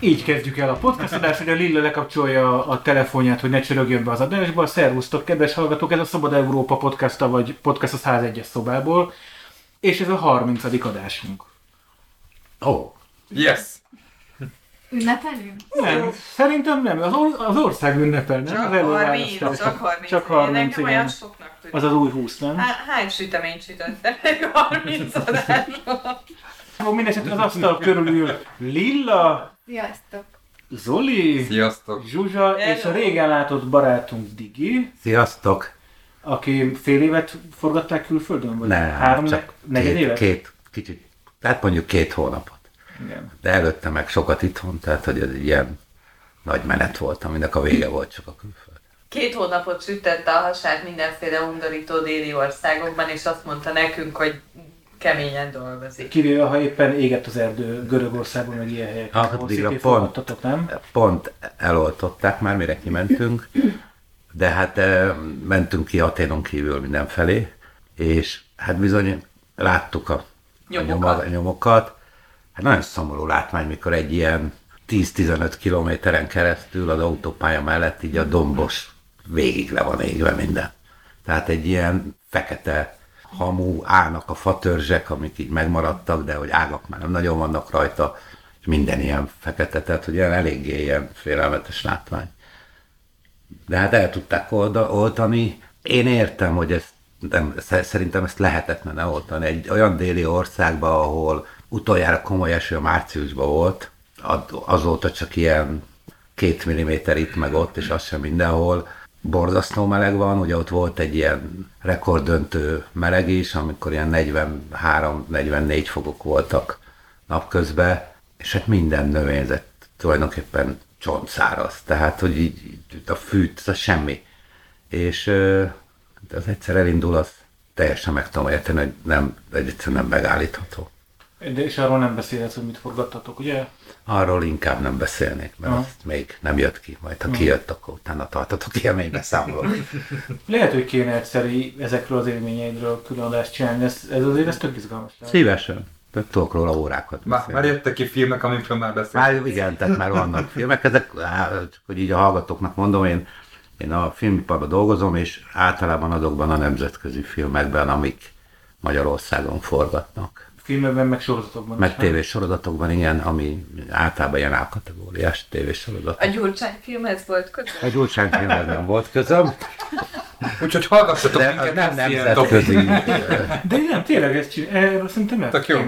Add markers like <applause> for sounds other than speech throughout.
Így kezdjük el a podcast adást, hogy a Lilla lekapcsolja a telefonját, hogy ne csörögjön be az adásba. Szervusztok, kedves hallgatók, ez a Szabad Európa podcasta, vagy podcast a 101-es szobából, és ez a 30. adásunk. Oh, Yes! Ünnepelünk? Nem, szerintem nem, az, or- az ország ünnepel, nem? Csak az 30, előválasztás. csak 30. Csak 30, Nekem olyan igen. soknak tűnik. Az az új 20, nem? Há- hány süteményt sütöttek <laughs> 30 adásról? Akkor mindesetre az asztal körül ül Lilla, Sziasztok! Zoli, Sziasztok! Zsuzsa és a régen látott barátunk Digi, sziasztok! aki fél évet forgatták külföldön? Vagy Nem, három, csak ne- negyed két, évet? két, kicsit, tehát mondjuk két hónapot. Igen. De előtte meg sokat itthon, tehát hogy ez egy ilyen nagy menet volt, aminek a vége volt csak a külföld. Két hónapot sütette a hasát mindenféle undorító déli országokban, és azt mondta nekünk, hogy keményen dolgozik. Kivéve, ha éppen égett az erdő Görögországban, meg ilyen helyeken, Ah, ahol pont. nem? Pont eloltották már, mire kimentünk, de hát eh, mentünk ki Aténon kívül mindenfelé, és hát bizony láttuk a, Nyomokat. a nyomokat. Hát nagyon szomorú látvány, mikor egy ilyen 10-15 kilométeren keresztül az autópálya mellett így a dombos végig le van égve minden. Tehát egy ilyen fekete hamú, állnak a fatörzsek, amik így megmaradtak, de hogy ágak már nem nagyon vannak rajta, és minden ilyen fekete, tehát hogy ilyen eléggé ilyen félelmetes látvány. De hát el tudták oltani. Én értem, hogy ezt nem, sze- szerintem ezt lehetetlen eloltani. Egy olyan déli országban, ahol utoljára komoly eső márciusban volt, azóta csak ilyen két milliméter itt meg ott, és az sem mindenhol. Borzasztó meleg van, ugye ott volt egy ilyen rekorddöntő meleg is, amikor ilyen 43-44 fokok voltak napközben, és hát minden növényzet tulajdonképpen csontszáraz, tehát hogy így, így a fűt, az semmi. És de az egyszer elindul, az teljesen meg tudom érteni, hogy nem, egyszerűen nem megállítható. De és arról nem beszélhetsz, hogy mit forgattatok, ugye? Arról inkább nem beszélnék, mert Aha. azt még nem jött ki, majd ha kijött, akkor utána tartotok élménybeszámolót. <laughs> Lehet, hogy kéne egyszer í- ezekről az élményeidről külön adást csinálni, ez, ez azért ez tök izgalmas. Szívesen. De tudok róla órákat Már, beszélni. már jöttek ki filmek, amikről már beszéltünk. Már igen, tehát már vannak filmek, ezek, csak hogy így a hallgatóknak mondom, én, én a filmiparban dolgozom, és általában azokban a nemzetközi filmekben, amik Magyarországon forgatnak. Filmekben, meg sorozatokban. Meg is, nem? tévésorozatokban, igen, ami általában ilyen A-kategóriás tévésorozat. A Gyurcsány filmhez volt közel? A Gyurcsány filmhez nem volt közöm, Úgyhogy hallgassatok de minket, nem nemzetközi. De nem, tényleg ezt erről szerintem nem Tök jó.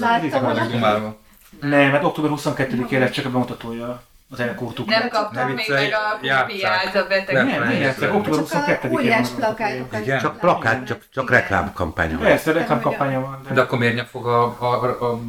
Láttam, dumálva. Nem, hát október 22-ére lesz csak a bemutatója az elkurtuk. Nem kaptam Ne még meg a kópiát a beteg. Nem, Nem, nem, nem, nem. egyszer, október Csak a 22-én. óriás van a plakátokat. Csak plakát, csak, csak reklámkampánya. van. Persze, reklámkampánya van. De De... akkor miért nem fog a... a, a.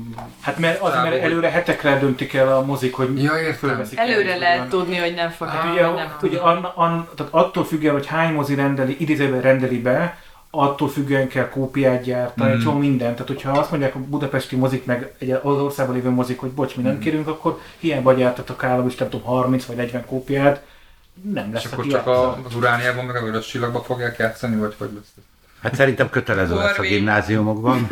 Hát mert, az, mert előre hetekre döntik el a mozik, hogy Ja, értem. fölveszik. Előre el, lehet tudni, hogy nem fog Hát ugye, nem ugye an, an, tehát attól függően, hogy hány mozi rendeli, idézőben rendeli be, attól függően kell kópiát gyártani, Mm. egy csomó mindent. Tehát, hogyha azt mondják a budapesti mozik, meg egy az országban lévő mozik, hogy bocs, mi nem Mm. kérünk, akkor hiába gyártatok állam is, nem tudom, 30 vagy 40 kópiát, nem És lesz, akkor aki csak a, az Urániában, meg a Vörös Csillagban fogják játszani, vagy hogy lesz? Hát szerintem kötelező lesz a gimnáziumokban.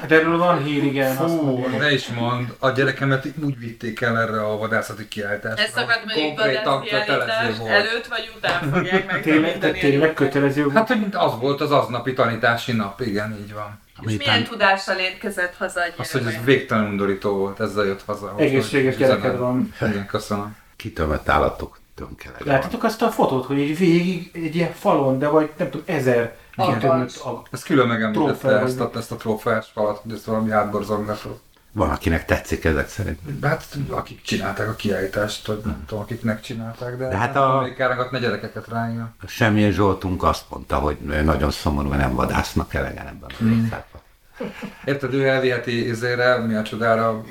Hát erről van hír, igen. Fú, ne is mond, a gyerekemet úgy vitték el erre a vadászati kiállításra. Ez szakadt vadászkiállítás volt. előtt vagy után fogják Tényleg, de megtanítani. tényleg kötelező Hát, hogy az volt az aznapi tanítási nap, igen, így van. És milyen tudással érkezett haza a Az, hogy ez végtelen undorító volt, ezzel jött haza. egészséges gyereked van. Igen, köszönöm. Kitömött állatok tönkele. Láttátok azt a fotót, hogy így végig egy ilyen falon, de vagy nem tudom, ezer A Ez külön megemlítette ezt a, ezt a trófeás falat, hogy ez valami átborzongató. Van, akinek tetszik ezek szerint. Hát akik csinálták a kiállítást, vagy nem tudom, akiknek csinálták, de, De hát a- a... még ne gyerekeket rájön. A Semmilyen Zsoltunk azt mondta, hogy nagyon szomorú, hogy nem vadásznak elegen ebben a országban. Érted, ő elviheti izére, mi a csodára a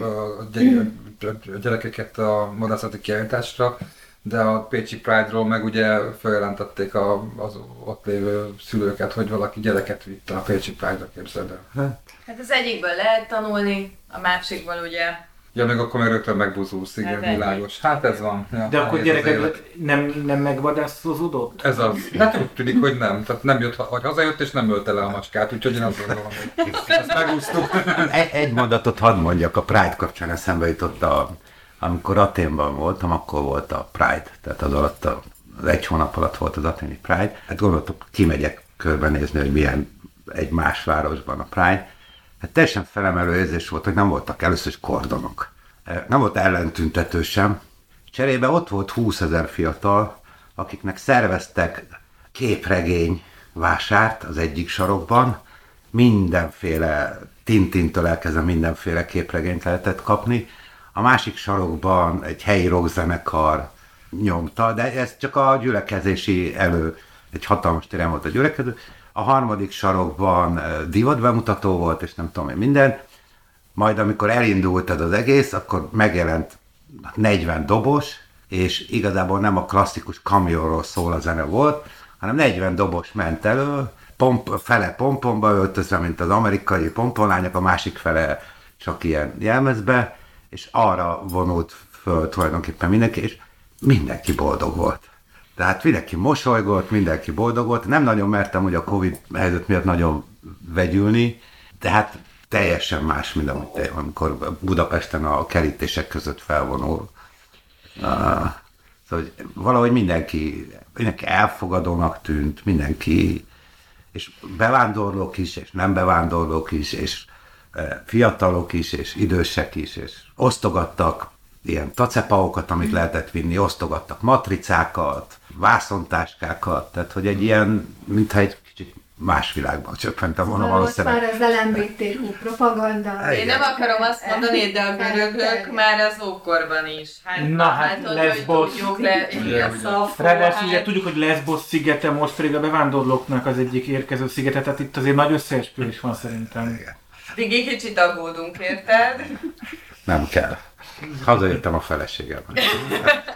gyerekeket a vadászati kiállításra, de a Pécsi Pride-ról meg ugye feljelentették a, az ott lévő szülőket, hogy valaki gyereket vitt a Pécsi Pride-ra, képzeld el. Hát az egyikből lehet tanulni, a másikból ugye Ja, meg akkor meg rögtön megbuzulsz, igen, Hát világos. Hát ez van. Ja, De akkor gyerekek nem, nem megvadászozódott? Ez az. Hát úgy tűnik, hogy nem. Tehát nem jött, hogy hazajött és nem ölte le a macskát, úgyhogy én azt gondolom, hogy ezt megúsztuk. Egy, egy mondatot hadd mondjak, a Pride kapcsán eszembe jutott, a, amikor Aténban voltam, akkor volt a Pride, tehát az alatt a, az egy hónap alatt volt az aténi Pride. Hát gondoltam, kimegyek körbenézni, hogy milyen egy más városban a Pride. Hát teljesen felemelő érzés volt, hogy nem voltak először is kordonok. Eh, Nem volt ellentüntető sem. Cserébe ott volt 20 ezer fiatal, akiknek szerveztek képregény vásárt az egyik sarokban, mindenféle Tintintől elkezdve mindenféle képregényt lehetett kapni. A másik sarokban egy helyi rockzenekar nyomta, de ez csak a gyülekezési elő, egy hatalmas téren volt a gyülekező. A harmadik sarokban eh, divat bemutató volt, és nem tudom én minden. Majd amikor elindult ez az egész, akkor megjelent 40 dobos, és igazából nem a klasszikus kamionról szól a zene volt, hanem 40 dobos ment elő, pomp, fele pomponba öltözve, mint az amerikai pomponlányok, a másik fele csak ilyen jelmezbe, és arra vonult föl tulajdonképpen mindenki, és mindenki boldog volt. Tehát mindenki mosolygott, mindenki boldog volt. Nem nagyon mertem ugye a Covid helyzet miatt nagyon vegyülni, de hát teljesen más, mint amikor Budapesten a kerítések között felvonul. Uh, szóval hogy valahogy mindenki, mindenki elfogadónak tűnt, mindenki, és bevándorlók is, és nem bevándorlók is, és fiatalok is, és idősek is, és osztogattak ilyen tacepaokat, amit lehetett vinni, osztogattak matricákat, vászontáskákat, tehát hogy egy ilyen, mintha egy kicsit más világban csöppentem volna valószínűleg. már az LMBTQ propaganda. Én nem akarom azt mondani, de a görögök már az ókorban is. Hát, Na hát, hogy Lesbos. le, igen, Szafó, Ráadásul ugye hát, tudjuk, hogy Lesbos szigete most pedig a bevándorlóknak az egyik érkező szigete, tehát itt azért nagy összeesküvés van szerintem. Vigi, kicsit aggódunk, érted? Nem kell. Hazajöttem a feleségemmel.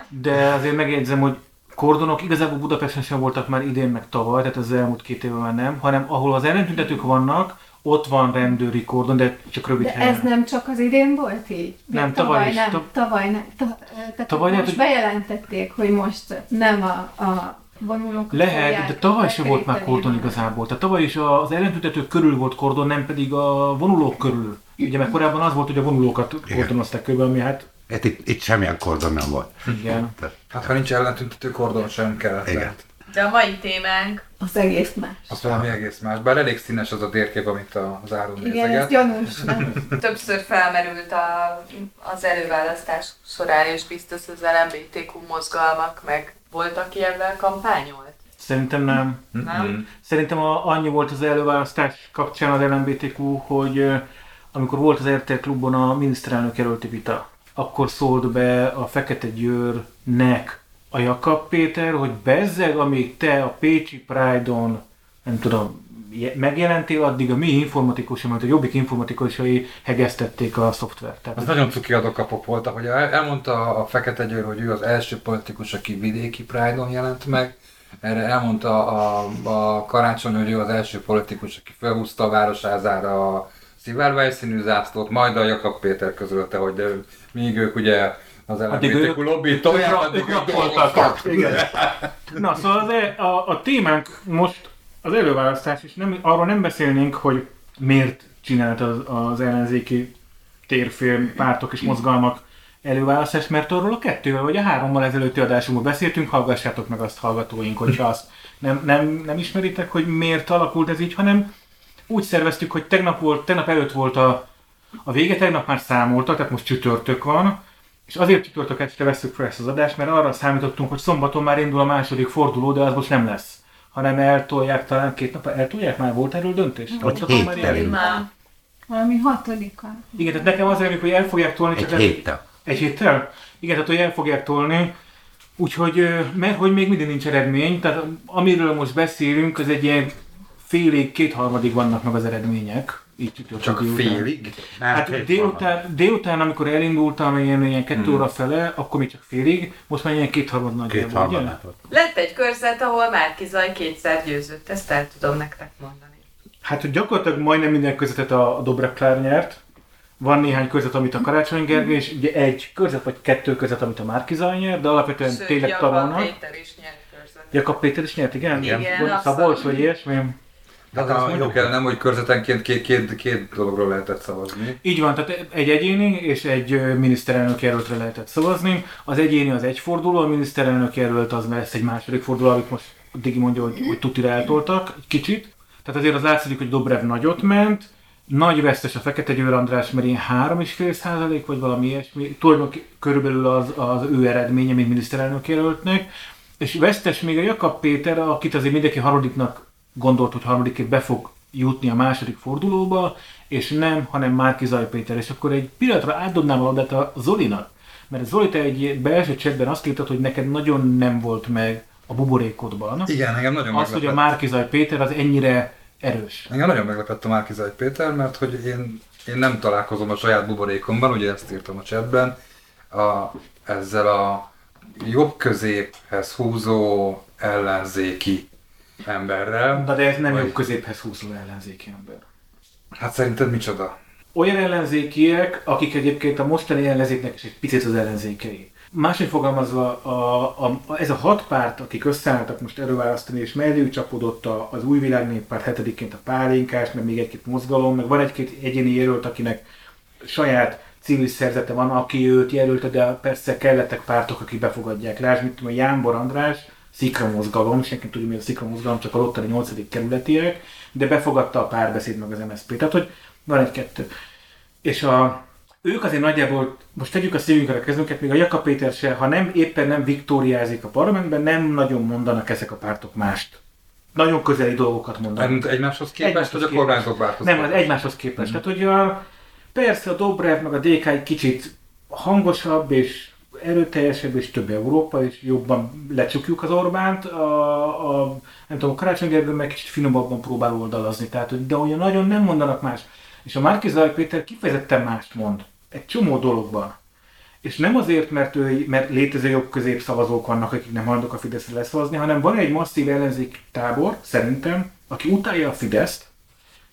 De azért megjegyzem, hogy kordonok igazából Budapesten sem voltak már idén meg tavaly, tehát az elmúlt két évben már nem, hanem ahol az ellentüntetők vannak, ott van rendőri kordon, de csak rövid De helyen. ez nem csak az idén volt így? Nem, tavaly is. Nem, Tav- tavaly nem. Ta, tehát Tavaly tavaly most hogy- bejelentették, hogy most nem a, a vonulók Lehet, de tavaly sem volt már kordon igazából. Tehát tavaly is az ellentüntetők körül volt kordon, nem pedig a vonulók körül. Ugye mert korábban az volt, hogy a vonulókat kordonozták körbe, ami hát Hát itt, itt semmilyen kordon nem volt. igen. Hát ha nincs ellentüntető kordon sem kellett. Igen. lehet. De a mai témánk Az egész más. Az valami egész más. Bár elég színes az a térkép, amit a- az áron Igen, ez nézeget. gyanús, <laughs> nem? többször felmerült a, az előválasztás során, és biztos az LMBTQ mozgalmak, meg volt, aki ebben kampányolt? Szerintem nem. Nem? Szerintem a, annyi volt az előválasztás kapcsán az LMBTQ, hogy amikor volt az RTL klubon a miniszterelnök jelölti vita, akkor szólt be a Fekete Győrnek a Jakab Péter, hogy bezzeg, amíg te a Pécsi Pride-on, nem tudom, megjelentél, addig a mi informatikusai, mert a jobbik informatikusai hegesztették a szoftvert. Tehát Az nagyon cuki adokapok voltak, hogy el- elmondta a Fekete Győr, hogy ő az első politikus, aki vidéki Pride-on jelent meg. Erre elmondta a, a Karácsony, hogy ő az első politikus, aki felhúzta a városházára a szivárvány színű zászlót, majd a Jakab Péter közölte, hogy de míg ők ugye az LMBTQ lobby ők addig ők. Igen. Na, szóval az, a, a témánk most az előválasztás, és nem, arról nem beszélnénk, hogy miért csinált az, az ellenzéki térfilm, pártok és mozgalmak előválasztást, mert arról a kettővel vagy a hárommal ezelőtti adásunkban beszéltünk, hallgassátok meg azt hallgatóink, hogyha azt nem, nem, nem ismeritek, hogy miért alakult ez így, hanem úgy szerveztük, hogy tegnap, volt, tegnap előtt volt a, a vége, tegnap már számoltak, tehát most csütörtök van, és azért csütörtök este veszük fel ezt az adást, mert arra számítottunk, hogy szombaton már indul a második forduló, de az most nem lesz. Hanem eltolják talán két nap, eltolják már, volt erről döntés? Ilyen? indul. Már. Valami hatodika. Igen, tehát nekem az elég, hogy el fogják tolni. Egy csak héttel. Egy héttel? Igen, tehát hogy el fogják tolni. Úgyhogy, mert hogy még mindig nincs eredmény, tehát amiről most beszélünk, az egy ilyen félig, kétharmadig vannak meg az eredmények. Így csütörtök Csak délután. félig. Nem, Hát két délután, délután, amikor elindultam ilyen, ilyen kettő Hmm. óra fele, akkor még csak félig, most már ilyen kétharmad Két nagyjából, ugye? harmadát volt. Lett egy körzet, ahol Márki Zaj kétszer győzött, ezt el tudom nektek mondani. Hát hogy gyakorlatilag majdnem minden közvetet a, a Klár nyert, van néhány körzet, amit a Karácsony Gergely, és ugye egy körzet vagy kettő körzet, amit a Márkizaj nyer, de alapvetően Sőt, tényleg Jakab tanulnak. Péter is nyert körzet. Jakab Péter is nyert, igen? Igen, abszolút. Szabolcs, vagy ilyesmi. De hát azt a mondjuk jobb- el, nem, hogy körzetenként két, két, két dologról lehetett szavazni. Így van, tehát egy egyéni és egy miniszterelnök jelöltre lehetett szavazni. Az egyéni az egy forduló, a miniszterelnök jelölt az lesz egy második forduló, amit most a Digi mondja, hogy, hogy tutira eltoltak egy kicsit. Tehát azért az látszik, hogy Dobrev nagyot ment, nagy vesztes a Fekete Győr András, mert ilyen 3,5 százalék, vagy valami ilyesmi, tulajdonképpen körülbelül az, az ő eredménye, mint miniszterelnök jelöltnek. És vesztes még a Jakab Péter, akit azért mindenki harmadiknak gondolt, hogy harmadikért be fog jutni a második fordulóba, és nem, hanem Márki Zaj Péter. És akkor egy pillanatra átdobnám a labdát a Zolinak, mert Zoli, te egy belső csetben azt írtad, hogy neked nagyon nem volt meg a buborékodban. Igen, engem nagyon Az, hogy a meglepett. Márki Zaj Péter az ennyire erős. Engem nagyon meglepett a Márkizaj Péter, mert hogy én, én nem találkozom a saját buborékomban, ugye ezt írtam a chatben, a, ezzel a jobb középhez húzó ellenzéki emberrel. Na de ez nem Vagy- jobb középhez húzó ellenzéki ember. Hát szerinted micsoda? Olyan ellenzékiek, akik egyébként a mostani ellenzéknek is egy picit az ellenzékei. Máshogy fogalmazva, a, a, a, ez a hat párt, akik összeálltak most előválasztani, és mellé csapódott a, az új világ néppárt hetediként a pálinkás, meg még egy-két mozgalom, meg van egy-két egyéni jelölt, akinek saját civil szerzete van, aki őt jelölte, de persze kellettek pártok, akik befogadják. Lásd, mit tudom, a Jánbor András, Szikra mozgalom, senki nem tudja, mi a Szikra mozgalom, csak a Lottari 8. kerületiek, de befogadta a párbeszéd meg az MSZP. Tehát, hogy van egy-kettő. És a, ők azért nagyjából, most tegyük a szívünkre a kezünket, még a Jakab Péter se, ha nem éppen nem viktóriázik a parlamentben, nem nagyon mondanak ezek a pártok mást. Nagyon közeli dolgokat mondanak. Mármint egymáshoz képest, Egymáshoz vagy a kormányzók változtak? Nem, az egymáshoz képest. Tehát, hogy a, persze a Dobrev meg a DK egy kicsit hangosabb és erőteljesebb és több Európa, és jobban lecsukjuk az Orbánt, a, a nem tudom, Karácsony meg kicsit finomabban próbál oldalazni, tehát, de olyan nagyon nem mondanak más. És a Márki Zaj Péter kifejezetten mást mond. Egy csomó dologban. És nem azért, mert, ő, mert létező jobb közép szavazók vannak, akik nem hajlandók a Fideszre leszavazni, hanem van egy masszív ellenzék tábor, szerintem, aki utálja a Fideszt,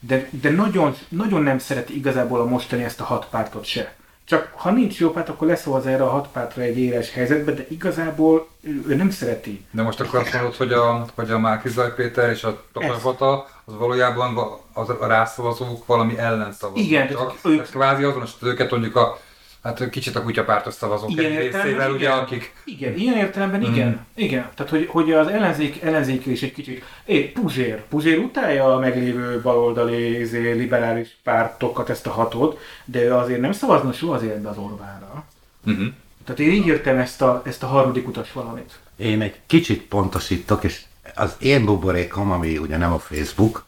de, de nagyon, nagyon nem szereti igazából a mostani ezt a hat pártot se. Csak ha nincs jó párt, akkor leszavaz erre a hat pártra egy éles helyzetbe, de igazából ő, ő nem szereti. De most akkor azt mondod, hogy a, hogy a Márkizaj Péter és a Tapasbata, az valójában va- az a rászavazók valami ellen szavaznak. Igen, csak, ők- ők... kvázi azonosítod őket mondjuk a, hát kicsit a kutyapártos szavazók Igen, egy részével, ugye, igen. akik Igen, ilyen értelemben igen. Igen. Tehát, hogy, hogy az ellenzék, ellenzék is egy kicsit... É, Puzsér. Puzsér utálja a meglévő baloldali, izé, liberális pártokat, ezt a hatot, de ő azért nem szavazna soha az életbe az Orbánra. uh-huh. Tehát én így értem ezt a, ezt a harmadik utas valamit. Én egy kicsit pontosítok, és az én buborékom, ami ugye nem a Facebook,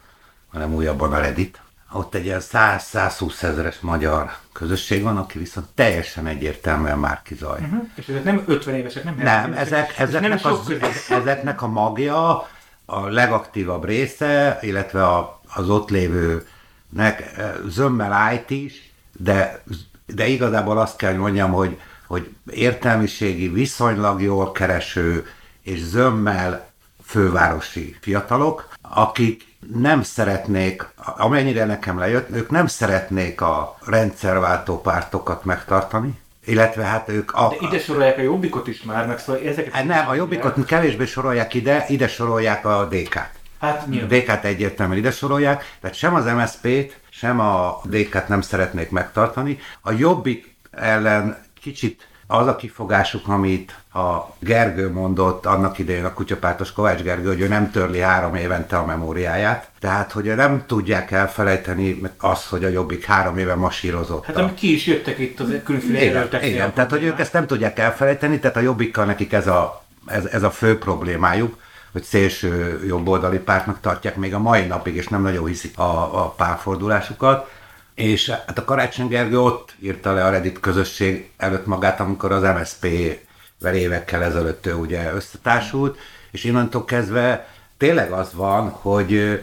hanem újabban a Reddit, ott egy ilyen 100-120 ezeres magyar közösség van, aki viszont teljesen egyértelműen már kizaj. Uh-huh. És ezek nem 50 évesek, nem Nem, 70 ezek, nem ezeknek, sok az, ezeknek a magja, a legaktívabb része, illetve a, az ott lévőnek eh, zömmel állt is, de, de igazából azt kell hogy mondjam, hogy, hogy értelmiségi, viszonylag jól kereső és zömmel fővárosi fiatalok, akik nem szeretnék, amennyire nekem lejött, ők nem szeretnék a rendszerváltó pártokat megtartani, illetve hát ők a, De ide sorolják a jobbikot is már, meg szóval ezeket... Hát nem, a jobbikot kevésbé sorolják ide, ide sorolják a DK-t. Hát nyilván. DK-t egyértelműen ide sorolják, tehát sem az MSZP-t, sem a DK-t nem szeretnék megtartani. A jobbik ellen kicsit az a kifogásuk, amit a Gergő mondott annak idején a kutyapártos Kovács Gergő, hogy ő nem törli három évente a memóriáját. Tehát, hogy nem tudják elfelejteni azt, hogy a jobbik három éve masírozott. Hát amik ki is jöttek itt az különféle igen, igen, tehát hogy ők ezt nem tudják elfelejteni, tehát a jobbikkal nekik ez a, ez, ez a fő problémájuk, hogy szélső jobboldali pártnak tartják még a mai napig, és nem nagyon hiszik a, a párfordulásukat. És hát a Karácsony Gergő ott írta le a Reddit közösség előtt magát, amikor az MSZP-vel évekkel ezelőtt ő ugye összetársult, és innentől kezdve tényleg az van, hogy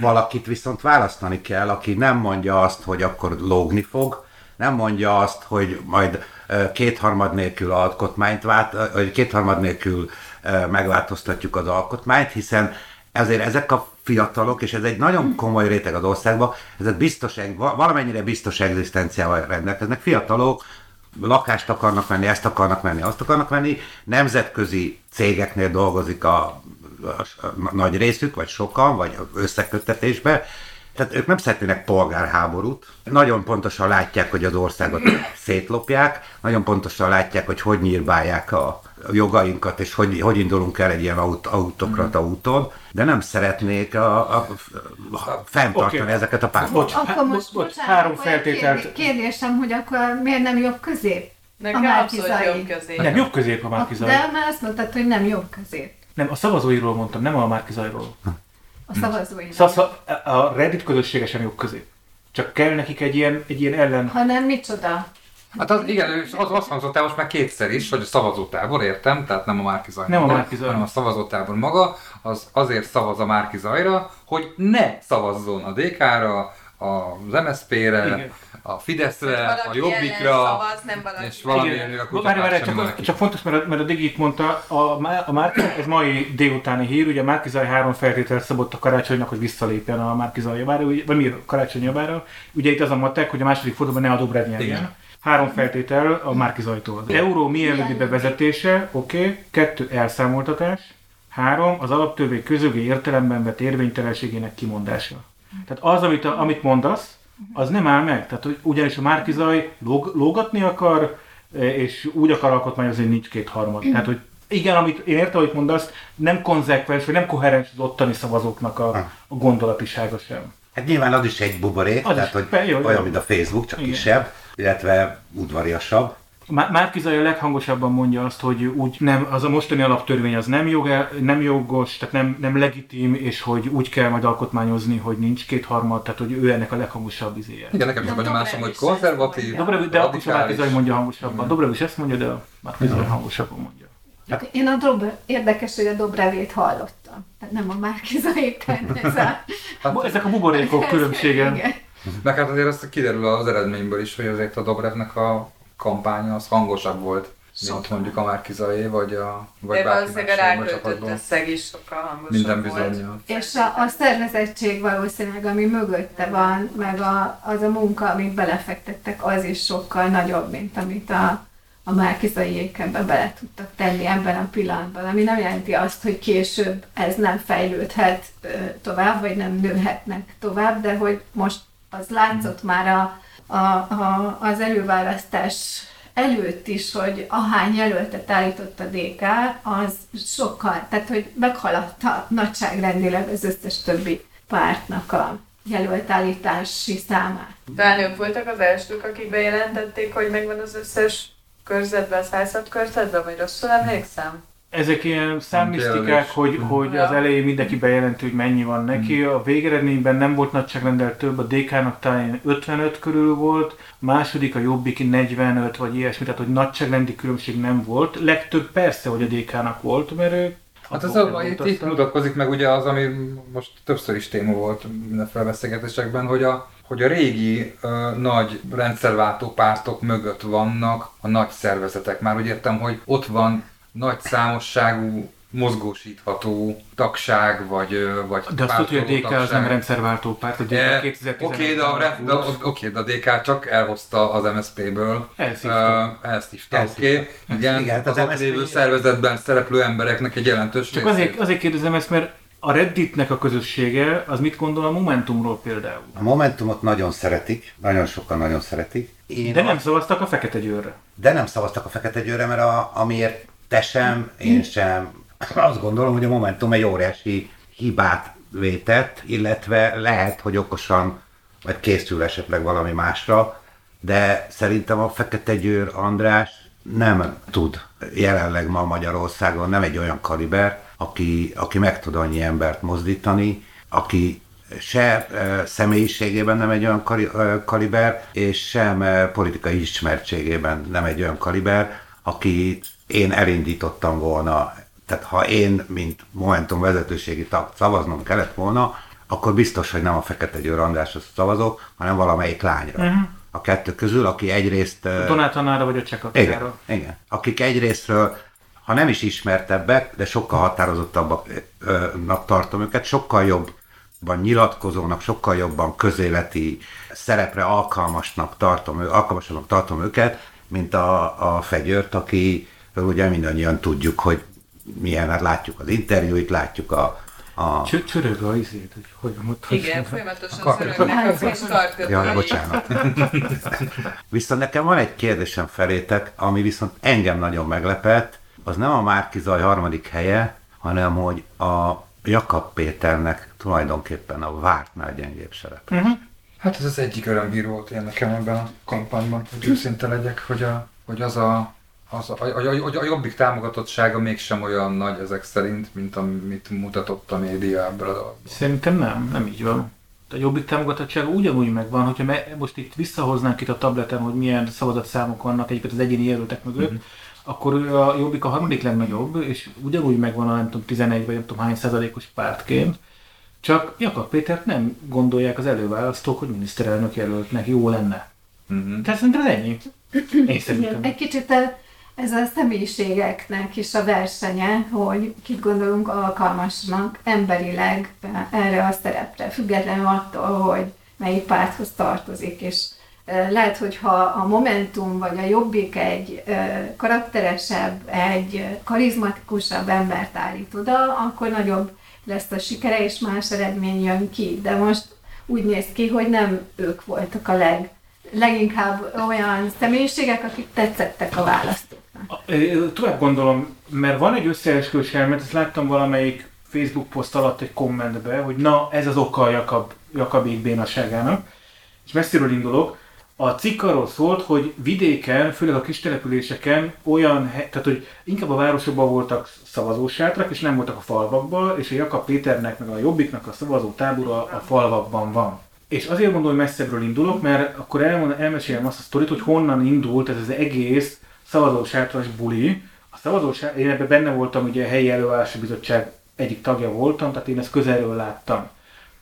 valakit viszont választani kell, aki nem mondja azt, hogy akkor lógni fog, nem mondja azt, hogy majd kétharmad nélkül alkotmányt vált, vagy kétharmad nélkül megváltoztatjuk az alkotmányt, hiszen ezért ezek a fiatalok, és ez egy nagyon komoly réteg az országban, ezek biztos, va- valamennyire biztos egzisztenciával rendelkeznek, fiatalok, lakást akarnak venni, ezt akarnak venni, azt akarnak venni, nemzetközi cégeknél dolgozik a, a, a nagy részük, vagy sokan, vagy összeköttetésbe, tehát ők nem szeretnének polgárháborút. Nagyon pontosan látják, hogy az országot szétlopják, nagyon pontosan látják, hogy hogy nyírbálják a jogainkat, és hogy, hogy indulunk el egy ilyen aut, autokrata úton, de nem szeretnék a, a, a fenntartani Oké. ezeket a pártokat. Bocs, Akkor há- most, bocs, bocsánat, három feltételt. kérdé- Kérdésem, hogy akkor miért nem jobb közép? Nekem A abszolút Márki-Zai. jobb közé. Nem, jobb közép a Márkizaj. De már azt mondtad, hogy nem jobb közép Nem, a szavazóiról mondtam, nem a Márkizajról. A szavazói. Szóval a Reddit közösségesen jobb közép. Csak kell nekik egy ilyen, egy ilyen ellen... Hanem micsoda? Hát az, igen, és az azt hangzott el most már kétszer is, hogy a szavazótábor, értem, tehát nem a Márki Zaj Nem a Márki Zaj. hanem a szavazótábor maga, az azért szavaz a Márki Zajra, hogy ne szavazzon a DK-ra, az MSZP-re, Igen. a Fideszre, a Jobbikra, szavaz, nem valaki. és valami Igen. a Várj, kutatás várj, sem csak, valaki. csak fontos, mert a, mert a Digit mondta, a, a Márki, ez mai délutáni hír, ugye a Márkizaj három feltételt szabott a karácsonynak, hogy visszalépjen a Márkizaj javára, ugye- vagy mi a karácsony javára. Ugye itt az a matek, hogy a második fordulóban ne a Dobrev nyerjen. Három feltétel a Márkizajtól. Az euró mielőbbi bevezetése, oké. Okay. Kettő, elszámoltatás. Három, az alaptörvény közögi értelemben vett érvénytelenségének kimondása. Tehát az, amit, a, amit mondasz, az nem áll meg. Tehát, hogy ugyanis a Márkizaj lóg, lógatni akar, e, és úgy akar alkotmányozni, hogy nincs kétharmad. Tehát, hogy igen, amit én értem, amit mondasz, nem konzekvens, vagy nem koherens az ottani szavazóknak a, a gondolatisága sem. Hát nyilván az is egy buborék, Az tehát is, hogy be- jó, jó. olyan, mint a Facebook, csak Igen. kisebb, illetve udvariasabb. Má- Márkizaj a leghangosabban mondja azt, hogy úgy nem, az a mostani alaptörvény az nem, jog, nem jogos, tehát nem, nem legitim, és hogy úgy kell majd alkotmányozni, hogy nincs kétharmad, tehát hogy ő ennek a leghangosabb izéje. Igen, nekem is a De benyomásom, hogy konzervatív. Dobrev, de akkor sem. Márkizaj mondja hangosabban. Dobrev is ezt mondja, de a Márkizaj hangosabban mondja. Én a Dobre, érdekes, hogy a Dobrevét hallottam. Tehát nem a Márkizait, ez a... Bu- Ezek a buborékok különbsége. Meg hát azért azt kiderül az eredményből is, hogy azért a Dobrevnek a kampánya az hangosabb volt, mint Sokkal. mondjuk a Márkizai, vagy a vagy De valószínűleg a ráköltött összeg is sokkal hangosabb Minden bizonyal. És a, a szervezettség valószínűleg, ami mögötte van, meg a, az a munka, amit belefektettek, az is sokkal nagyobb, mint amit a, a Márkizaiék ebbe bele tudtak tenni ebben a pillanatban, ami nem jelenti azt, hogy később ez nem fejlődhet tovább, vagy nem nőhetnek tovább, de hogy most az látszott már a, a, a, az előválasztás előtt is, hogy ahány jelöltet állított a DK, az sokkal, tehát hogy meghaladta nagyságrendileg az összes többi pártnak a jelölt állítási számát. Talán ők voltak az elsők, akik bejelentették, hogy megvan az összes körzetben, 106 körzetben, vagy rosszul emlékszem? Ezek ilyen számlisztikák, Jelölés. hogy, hogy az elején mindenki bejelenti, hogy mennyi van neki. A végeredményben nem volt nagyságrendel több, a DK-nak talán 55 körül volt, a második, a Jobbik 45 vagy ilyesmi, tehát hogy nagyságrendi különbség nem volt. Legtöbb persze, hogy a DK-nak volt, mert ők Hát ez a, itt, itt mutatkozik meg ugye az, ami most többször is téma volt mindenféle beszélgetésekben, hogy a, hogy a régi ö, nagy rendszerváltó pártok mögött vannak a nagy szervezetek. Már úgy értem, hogy ott van nagy számosságú mozgósítható tagság, vagy, vagy De azt tudja, hogy a DK az nem rendszerváltó párt, a DK E, 2011 Oké, de, a, re- de, a- oké, de a DK csak elhozta az MSZP-ből. Elszívta. Uh, elszívta, oké. Igen, Igen, hát az az ott lévő szervezetben szereplő embereknek egy jelentős Csak részét. azért, azért kérdezem ezt, mert a Redditnek a közössége, az mit gondol a Momentumról például? A Momentumot nagyon szeretik, nagyon sokan nagyon szeretik. Én De nem azt- szavaztak a Fekete Győrre. de nem szavaztak a Fekete Győrre, mert a, amiért te sem, én sem, azt gondolom, hogy a Momentum egy óriási hibát vétett, illetve lehet, hogy okosan, vagy készül esetleg valami másra, de szerintem a Fekete Győr András nem tud jelenleg ma Magyarországon, nem egy olyan kaliber, aki, aki meg tud annyi embert mozdítani, aki se e, személyiségében nem egy olyan kali, e, kaliber, és sem e, politikai ismertségében nem egy olyan kaliber, aki én elindítottam volna, tehát ha én, mint Momentum vezetőségi tag szavaznom kellett volna, akkor biztos, hogy nem a Fekete Győr Andrásra szavazok, hanem valamelyik lányra. Uh-huh. A kettő közül, aki egyrészt... A Donát Annára vagy a Cseh igen, igen. Akik egyrésztről ha nem is ismertebbek, de sokkal határozottabbnak tartom őket, sokkal jobban nyilatkozónak, sokkal jobban közéleti szerepre alkalmasnak tartom, alkalmasnak tartom őket, mint a, a fegyőrt, aki ugye mindannyian tudjuk, hogy milyen, hát látjuk az interjúit, látjuk a, a... Csö- Csörög a izét, hogy hogy mondtad. Igen, folyamatosan szörögnek és karkötői. Ja, bocsánat. <laughs> viszont nekem van egy kérdésem felétek, ami viszont engem nagyon meglepett, az nem a Márki Zaj harmadik helye, hanem hogy a Jakab Péternek tulajdonképpen a vártnál gyengébb szerep. Hát ez az egyik örömhír volt én nekem ebben a kampányban, hogy őszinte legyek, hogy, a, hogy az a az a, a, a, a jobbik támogatottsága mégsem olyan nagy ezek szerint, mint amit mutatott a média ebből a dologból. Szerintem nem, nem így van. A jobbik támogatottsága ugyanúgy megvan, hogyha me, most itt visszahoznánk itt a tableten, hogy milyen szavazatszámok vannak egyébként az egyéni jelöltek mögött, mm-hmm. akkor ő a jobbik a harmadik legnagyobb, és ugyanúgy megvan a nem tudom 11 vagy nem tudom hány százalékos pártként. Csak Jakab Pétert nem gondolják az előválasztók, hogy miniszterelnök jelöltnek jó lenne. Mm-hmm. Tehát szerintem ez ennyi. Én Igen, szerintem. egy kicsit a- ez a személyiségeknek is a versenye, hogy kit gondolunk alkalmasnak emberileg erre a szerepre, függetlenül attól, hogy melyik párthoz tartozik, és lehet, hogy ha a Momentum vagy a Jobbik egy karakteresebb, egy karizmatikusabb embert állít oda, akkor nagyobb lesz a sikere, és más eredmény jön ki. De most úgy néz ki, hogy nem ők voltak a leg, leginkább olyan személyiségek, akik tetszettek a választóknak. Tovább gondolom, mert van egy összeesküvés elmélet, ezt láttam valamelyik Facebook poszt alatt egy kommentbe, hogy na, ez az oka a Jakab, Jakabék bénaságának. És messziről indulok. A cikk arról szólt, hogy vidéken, főleg a kis településeken olyan, tehát hogy inkább a városokban voltak szavazósátrak, és nem voltak a falvakban, és a Jakab Péternek, meg a Jobbiknak a szavazó tábora a falvakban van. És azért mondom, hogy messzebbről indulok, mert akkor elmond, elmesélem azt a sztorit, hogy honnan indult ez az egész szavazósátras buli. A szavazósátras, én ebben benne voltam, ugye a helyi előállási bizottság egyik tagja voltam, tehát én ezt közelről láttam.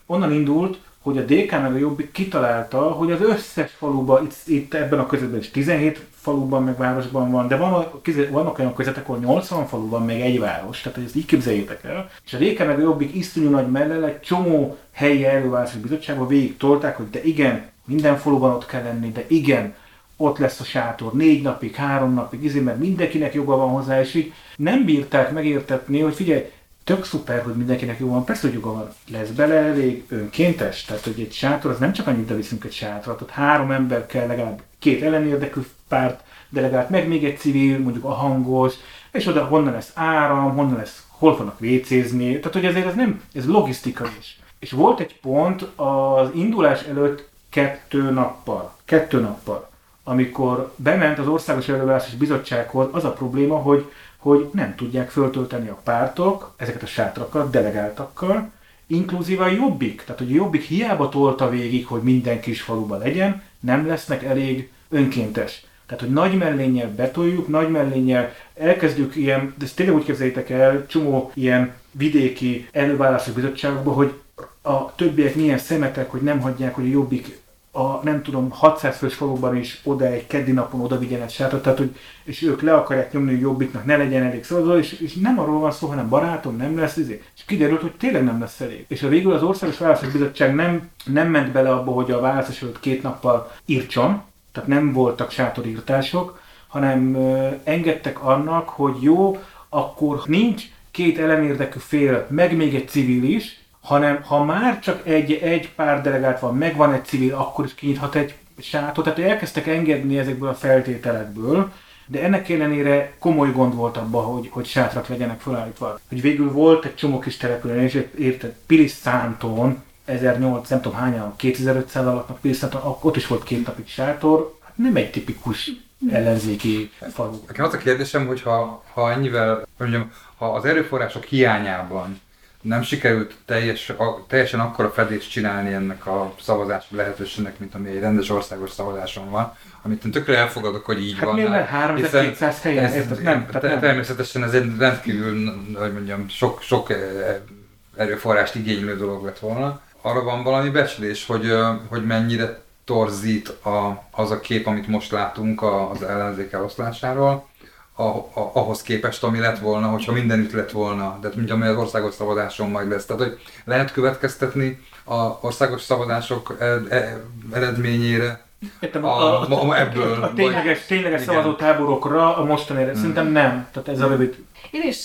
Onnan indult, hogy a DK meg a Jobbik kitalálta, hogy az összes faluban, itt, itt ebben a közöttben is 17 faluban meg városban van, de van, vannak olyan közöttek, ahol 80 faluban még egy város, tehát ezt így képzeljétek el. És a DK meg a Jobbik iszonyú nagy mellel egy csomó helyi elővárosi bizottságban végig tolták, hogy de igen, minden faluban ott kell lenni, de igen, ott lesz a sátor négy napig, három napig, izé, mert mindenkinek joga van hozzá, és így nem bírták megértetni, hogy figyelj, tök szuper, hogy mindenkinek jó van, persze, hogy joga van, lesz bele elég önkéntes, tehát hogy egy sátor, az nem csak annyit, de viszünk egy sátrat, ott három ember kell legalább két ellenérdekű párt, delegált, meg még egy civil, mondjuk a hangos, és oda honnan lesz áram, honnan lesz, hol fognak vécézni, tehát hogy ezért ez nem, ez logisztika is. És volt egy pont az indulás előtt kettő nappal, kettő nappal, amikor bement az Országos Előválasztási Bizottsághoz, az a probléma, hogy, hogy nem tudják föltölteni a pártok ezeket a sátrakat delegáltakkal, inkluzíve a Jobbik. Tehát, hogy a Jobbik hiába tolta végig, hogy minden kis faluban legyen, nem lesznek elég önkéntes. Tehát, hogy nagy mellénnyel betoljuk, nagy mellénnyel elkezdjük ilyen, de ezt tényleg úgy képzeljétek el, csomó ilyen vidéki előválasztási bizottságokban, hogy a többiek milyen szemetek, hogy nem hagyják, hogy a Jobbik a nem tudom, 600 fős falukban is oda egy keddi napon oda vigyen egy sátrat, tehát hogy, és ők le akarják nyomni, hogy jobbiknak ne legyen elég szavazó, és, és nem arról van szó, hanem barátom, nem lesz, izé. és kiderült, hogy tényleg nem lesz elég. És a végül az Országos Választási Bizottság nem, nem ment bele abba, hogy a választás előtt két nappal írtson, tehát nem voltak sátorírtások, hanem engedtek annak, hogy jó, akkor nincs két ellenérdekű fél, meg még egy civil is, hanem ha már csak egy, egy pár delegált van, meg van egy civil, akkor is kinyithat egy sátor. Tehát elkezdtek engedni ezekből a feltételekből, de ennek ellenére komoly gond volt abban, hogy, hogy sátrak legyenek felállítva. Hogy végül volt egy csomó kis település, és érted, Pilisztánton, 1008, nem tudom hányan, 2500 alapnak Pilisztánton, ott is volt két napig sátor, hát nem egy tipikus ellenzéki falu. Nekem az a kérdésem, hogy ha, ha ennyivel, mondjam, ha az erőforrások hiányában nem sikerült teljes, a, teljesen akkora fedést csinálni ennek a szavazási lehetőségnek, mint ami egy rendes országos szavazáson van, amit én tökre elfogadok, hogy így Hát van. miért 3200 helyen? ez, Érted? Nem, tehát te- nem. természetesen ez egy rendkívül, hogy mondjam, sok, sok eh, erőforrást igénylő dolog lett volna. Arra van valami becslés, hogy, hogy mennyire torzít a, az a kép, amit most látunk az ellenzék eloszlásáról, a, ahhoz képest, ami lett volna, hogyha mindenütt lett volna, de mint ami az országos szavazáson majd lesz. Tehát, hogy lehet következtetni a országos szavazások e, e, eredményére, Értem, a, a, a, a, ebből. a tényleges, tényleges szavazótáborokra a mostanére. Szerintem nem. Tehát ez a rövid. Én is,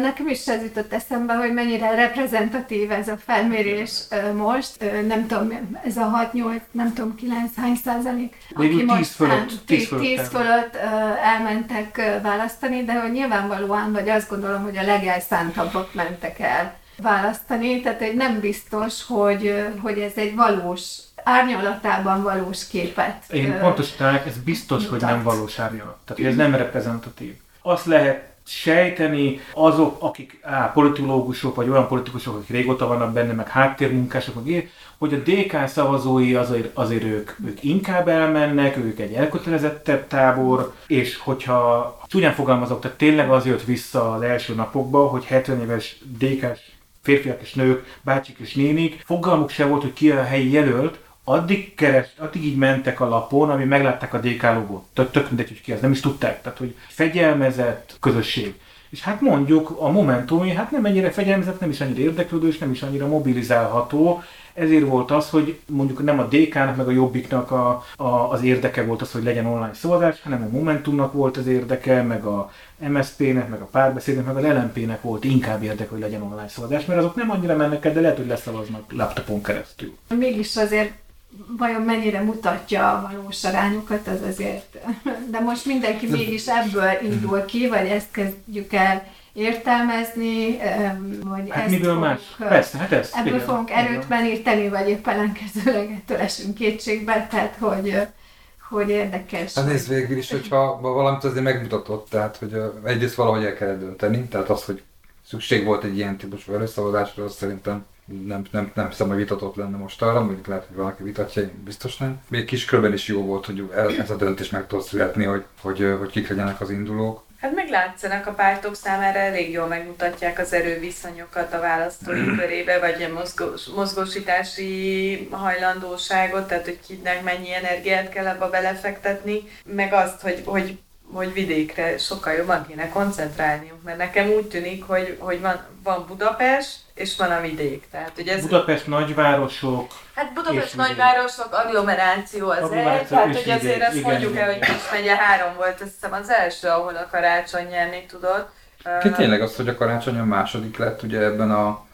nekem is ez jutott eszembe, hogy mennyire reprezentatív ez a felmérés most. Nem tudom, ez a 6-8, nem tudom 9, hány százalék, Végül 10 fölött, el- 10 10 fölött 10 fölött elmentek választani, de hogy nyilvánvalóan, vagy azt gondolom, hogy a legelszántabbak mentek el választani, tehát egy nem biztos, hogy, hogy ez egy valós, árnyalatában valós képet. Én pontosítanák, ez biztos, hogy mutat. nem valós árnyalat. Tehát, hogy ez nem reprezentatív. Azt lehet sejteni azok, akik á, politológusok, vagy olyan politikusok, akik régóta vannak benne, meg háttérmunkások, meg ilyen, hogy a DK szavazói azért, azért ők, ők inkább elmennek, ők egy elkötelezettebb tábor, és hogyha csúnyán fogalmazok, tehát tényleg az jött vissza az első napokban, hogy 70 éves DK-s férfiak és nők, bácsik és nénik, fogalmuk se volt, hogy ki a helyi jelölt, addig keres, addig így mentek a lapon, ami meglátták a DK logót. Tök, tök mindegy, hogy ki ez, nem is tudták. Tehát, hogy fegyelmezett közösség. És hát mondjuk a Momentumé, hát nem ennyire fegyelmezett, nem is annyira érdeklődő, és nem is annyira mobilizálható. Ezért volt az, hogy mondjuk nem a DK-nak, meg a Jobbiknak a, a, az érdeke volt az, hogy legyen online szavazás, hanem a Momentumnak volt az érdeke, meg a MSZP-nek, meg a párbeszédnek, meg az LMP-nek volt inkább érdeke, hogy legyen online szavazás, mert azok nem annyira mennek el, de lehet, hogy leszavaznak laptopon keresztül. Mégis azért vajon mennyire mutatja a valós arányokat, az azért. De most mindenki mégis ebből indul ki, vagy ezt kezdjük el értelmezni, vagy Hát ezt miből fogunk, más? Persze, hát ez. Ebből igen, fogunk erőt meríteni, vagy épp ellenkezőleg ettől esünk kétségbe, tehát hogy, hogy érdekes. Hát nézd végül is, hogyha valamit azért megmutatott, tehát hogy egyrészt valahogy el kellett dönteni, tehát az, hogy szükség volt egy ilyen típusú előszavazásra, az szerintem nem, nem, nem hiszem, hogy vitatott lenne most arra, mondjuk lehet, hogy valaki vitatja, én biztos nem. Még kiskörben is jó volt, hogy ez a döntés meg tud születni, hogy, hogy, hogy kik legyenek az indulók. Hát meg látszanak a pártok számára elég jól megmutatják az erőviszonyokat a választói <clears throat> körébe, vagy a mozgós, mozgósítási hajlandóságot, tehát hogy kinek mennyi energiát kell abba belefektetni, meg azt, hogy, hogy hogy vidékre sokkal jobban kéne koncentrálniuk, mert nekem úgy tűnik, hogy, hogy van, van Budapest, és van a vidék. Tehát, hogy ez, Budapest nagyvárosok, Hát Budapest nagyvárosok, agglomeráció az egy, Agglomeráció tehát és hogy vidék, azért azt igen, mondjuk el, igen. hogy Kis megye három volt, azt hiszem az első, ahol a karácsony nyerni tudott. Ki tényleg az, hogy a karácsony a második lett ugye ebben a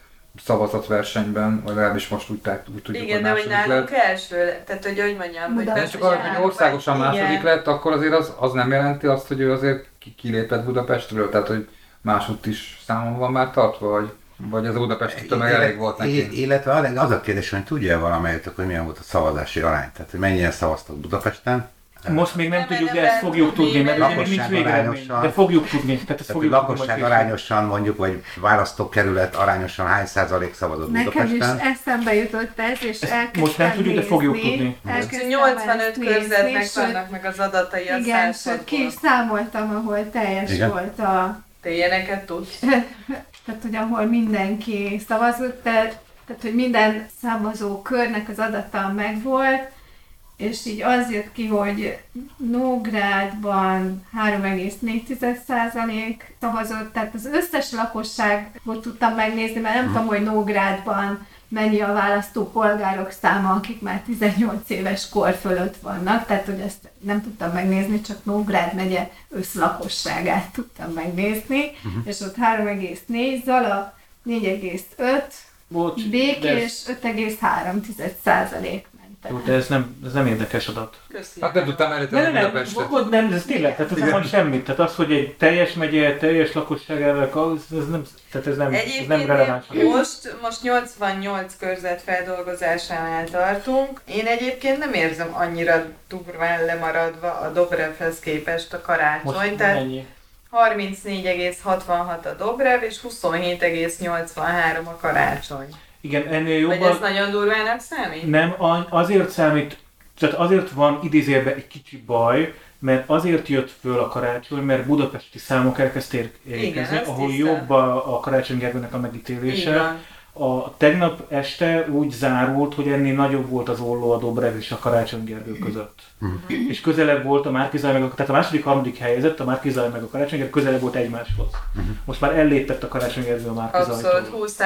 szavazatversenyben, vagy legalábbis most úgy, tá- úgy tudjuk, Igen, de hogy második nálunk lett. első lett, tehát hogy hogy mondjam, hogy. De csak arra, hogy országosan Igen. második lett, akkor azért az, az nem jelenti azt, hogy ő azért ki- kilépett Budapestről, tehát hogy másodt is számon van már tartva, vagy, vagy az a budapesti tömeg elég volt neki. Illetve az- a kérdés, hogy tudja valamelyetek, hogy milyen volt a szavazási arány? Tehát, hogy mennyien szavaztak Budapesten? Most még nem, Nem, tudjuk, de ezt fogjuk tudni, mert ugye még nincs lakosság végeredmény. arányosan- De fogjuk tudni, tehát ezt fogjuk lakosság arányosan mondjuk, vagy választókerület arányosan hány százalék szavazott Nekem is Budapesten? eszembe jutott ez, és elkezdtem most nem tudjuk, de fogjuk nézni, tudni. elkezdtem 85 ezt nézni, körzetnek vannak meg az adatai a Igen, sőt, ki is számoltam, ahol teljes Igen. volt a... Te ilyeneket tudsz? <laughs> Tehát, hogy ahol mindenki szavazott, tehát, tehát, hogy minden szavazó körnek az adata megvolt, és így az jött ki, hogy Nógrádban 3,4% szavazott, tehát az összes lakosságot tudtam megnézni, mert nem tudom, hogy Nógrádban mennyi a választó polgárok száma, akik már 18 éves kor fölött vannak, tehát hogy ezt nem tudtam megnézni, csak Nógrád megye összlakosságát tudtam megnézni, uh-huh. és ott 3,4, Zala 4,5, Bocs, Békés 5,3 százalék Jó, de ez nem, ez nem érdekes adat. Köszi. Hát nem tudtam Nem, elíteni nem, nem, Budapestet. nem, nem, ez tényleg, tehát ez nem mond semmit. Tehát az, hogy egy teljes megye, teljes lakosságával, az, ez nem, tehát ez nem, ez nem Egyébként releváns. most, most 88 körzet feldolgozásánál tartunk. Én egyébként nem érzem annyira durván lemaradva a Dobrevhez képest a karácsony. Most tehát ennyi. 34,66 a Dobrev és 27,83 a karácsony. Igen, ennél Vagy ez jobban nagyon durvának számít? nem, azért számít, tehát azért van idézőjelben egy kicsi baj, mert azért jött föl a karácsony, mert budapesti számok elkezdték érkezni, ahol hiszem. jobb a, a Karácsony Gergőnek a megítélése. A tegnap este úgy zárult, hogy ennél nagyobb volt az olló a Dobrev és a Karácsony Gergő között. Uh-huh. És közelebb volt a Márkizaj meg a, tehát a második, harmadik helyezett, a Márkizaj meg a Karácsony Gergő közelebb volt egymáshoz. Uh-huh. Most már ellépett a Karácsony Gergő a Márkizajtól. Abszolút 20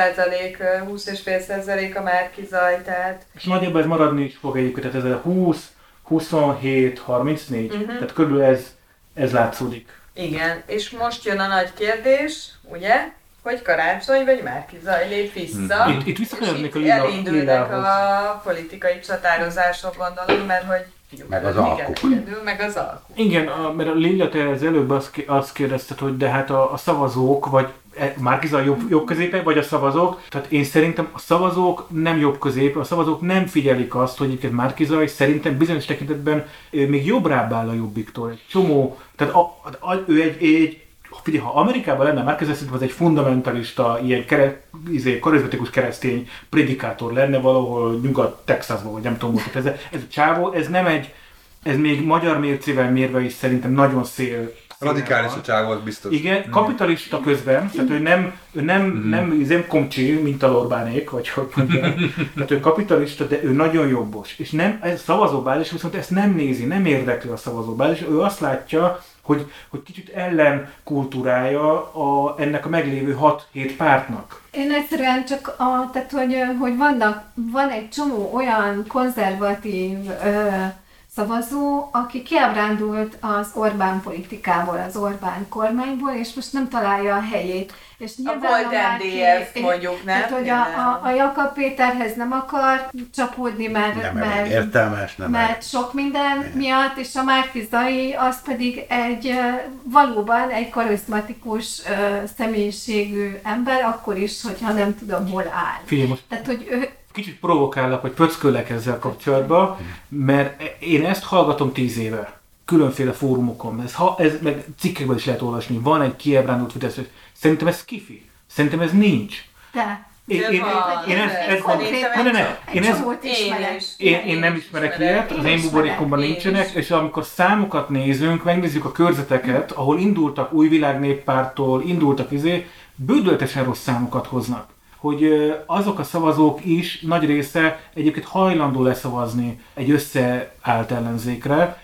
20,5 a Márkizaj, tehát... És nagyjából ez maradni is fog egyébként, tehát ez a 20, 27, 34, uh-huh. tehát körülbelül ez, ez látszódik. Igen, és most jön a nagy kérdés, ugye? Hogy karácsony vagy Márkizaj lép vissza. Itt, itt visszakanyarodnék a és lila, elindulnak a politikai csatározások, gondolom, mert hogy Meg az alkuk. meg az alkuk. Igen, a, mert a Lilla, te az előbb azt, azt kérdezted, hogy de hát a, a szavazók, vagy e, Márkiza jobb, jobb középe, vagy a szavazók. Tehát én szerintem a szavazók nem jobb közép, a szavazók nem figyelik azt, hogy egyébként Márkiza, és szerintem bizonyos tekintetben még jobbrább áll a jobbiktól. Egy csomó, tehát a, a, a, ő egy, egy Figyelj, ha Amerikában lenne Márquez, szerintem az egy fundamentalista, ilyen kere, izé, karizmatikus keresztény predikátor lenne valahol Nyugat-Texasban, vagy nem tudom, hogy ez, ez a csávó, ez nem egy, ez még magyar mércével mérve is szerintem nagyon szél. Radikális a csávó, az biztos. igen, kapitalista közben, tehát ő nem, ő nem, Mhm. nem, nem komcsi, mint a Orbánék, vagy hogy mondjam. Tehát ő kapitalista, de ő nagyon jobbos. És nem, ez szavazóbázis viszont ezt nem nézi, nem érdekli a szavazóbázis. Ő azt látja, hogy, hogy kicsit ellen kultúrája a, ennek a meglévő 6-7 pártnak. Én egyszerűen csak, a, tehát hogy, hogy vannak, van egy csomó olyan konzervatív ö, szavazó, aki kiábrándult az Orbán politikából, az Orbán kormányból, és most nem találja a helyét. És A nyilván volt Márki- MDF mondjuk, nem? Tehát, hogy a, a, a Jakab Péterhez nem akar csapódni, mert, Nem elég mert, értelmes, nem elég. mert sok minden miatt, és a Márkizai az pedig egy valóban egy karizmatikus személyiségű ember, akkor is, hogyha nem tudom, hol áll. Figyelj, most Tehát, hogy ő, kicsit provokállak, vagy pöckölek ezzel kapcsolatban, mert én ezt hallgatom tíz éve. Különféle fórumokon. Ez, ha, ez meg cikkekben is lehet olvasni. Van egy kiebrándult Fidesz. Szerintem ez kifi. Szerintem ez nincs. Én, De én, én, ezt, de ezt szerintem ne, ne, ne, egy én, ezt, Én én, én nem ismerek ilyet, az én buborékomban Én nincsenek, és amikor számokat nézünk, megnézzük a körzeteket, ahol indultak új világ néppártól, indultak izé, bődöltesen rossz számokat hoznak. Hogy azok a szavazók is nagy része egyébként hajlandó leszavazni egy összeállt ellenzékre.